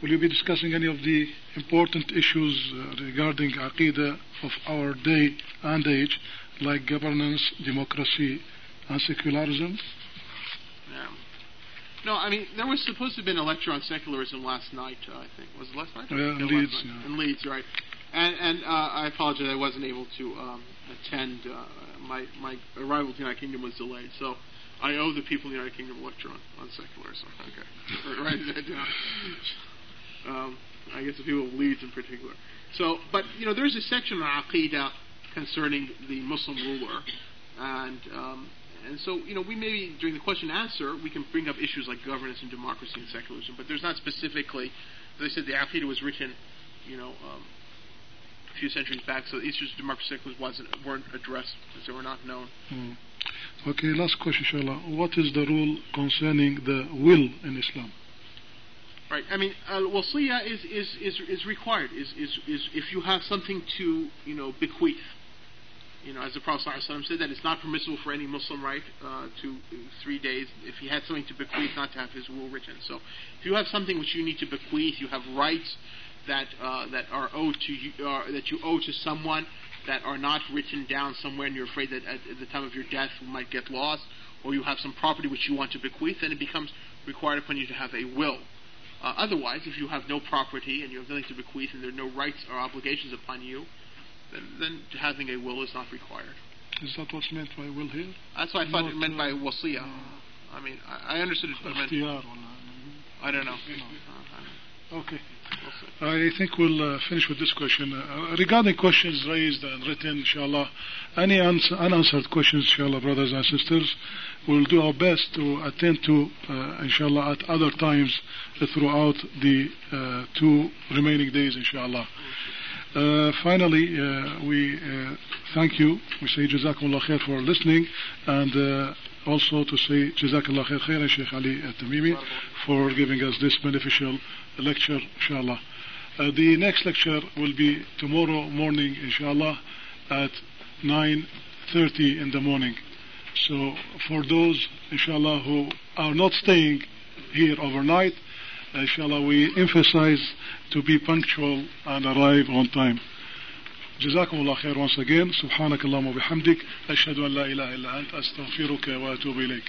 Will you be discussing any of the important issues uh, regarding aqidah of our day and age, like governance, democracy, and secularism? Yeah. No, I mean there was supposed to have been a lecture on secularism last night. Uh, I think was it last night? Yeah, in Leeds. Yeah. In Leeds, right? And, and uh, I apologize, I wasn't able to um, attend. Uh, my my arrival to the United Kingdom was delayed, so I owe the people in the United Kingdom a lecture on, on secularism. Okay, write that down. Um, I guess the people of Leeds in particular. So, but you know, there's a section on Aqidah concerning the Muslim ruler, and um, and so you know, we maybe during the question and answer we can bring up issues like governance and democracy and secularism, but there's not specifically. As I said, the Aqidah was written, you know, um, a few centuries back, so the issues of democracy wasn't weren't addressed because they were not known. Mm. Okay, last question, inshallah. What is the rule concerning the will in Islam? Right. I mean, uh, wasiyah is, is, is, is required. Is, is, is if you have something to, you know, bequeath. You know, as the Prophet ﷺ said, that it's not permissible for any Muslim, right, uh, to three days, if he had something to bequeath, not to have his will written. So, if you have something which you need to bequeath, you have rights that uh, that are owed to you, uh, that you owe to someone that are not written down somewhere, and you're afraid that at the time of your death might get lost, or you have some property which you want to bequeath, then it becomes required upon you to have a will. Uh, otherwise, if you have no property and you have nothing to bequeath, and there are no rights or obligations upon you, then, having a will is not required. Is that what's meant by will here? That's what I thought not, it meant by wasiyah. I mean, I, I understood it. Meant, I don't know. No. Okay. I think we'll uh, finish with this question. Uh, regarding questions raised and written, inshallah, any answer, unanswered questions, inshallah, brothers and sisters, we'll do our best to attend to, uh, inshallah, at other times throughout the uh, two remaining days, inshallah. Uh, finally, uh, we thank you. We say Jazakumullah khair for listening and also to say Jazakallah khair khairan Sheikh Ali Tamimi for giving us this beneficial lecture, inshallah. Uh, the next lecture will be tomorrow morning, inshallah, at 9.30 in the morning. So for those, inshallah, who are not staying here overnight, inshallah, we emphasize to be punctual and arrive on time. جزاكم الله خير once again. سبحانك اللهم وبحمدك أشهد أن لا إله إلا أنت أستغفرك وأتوب إليك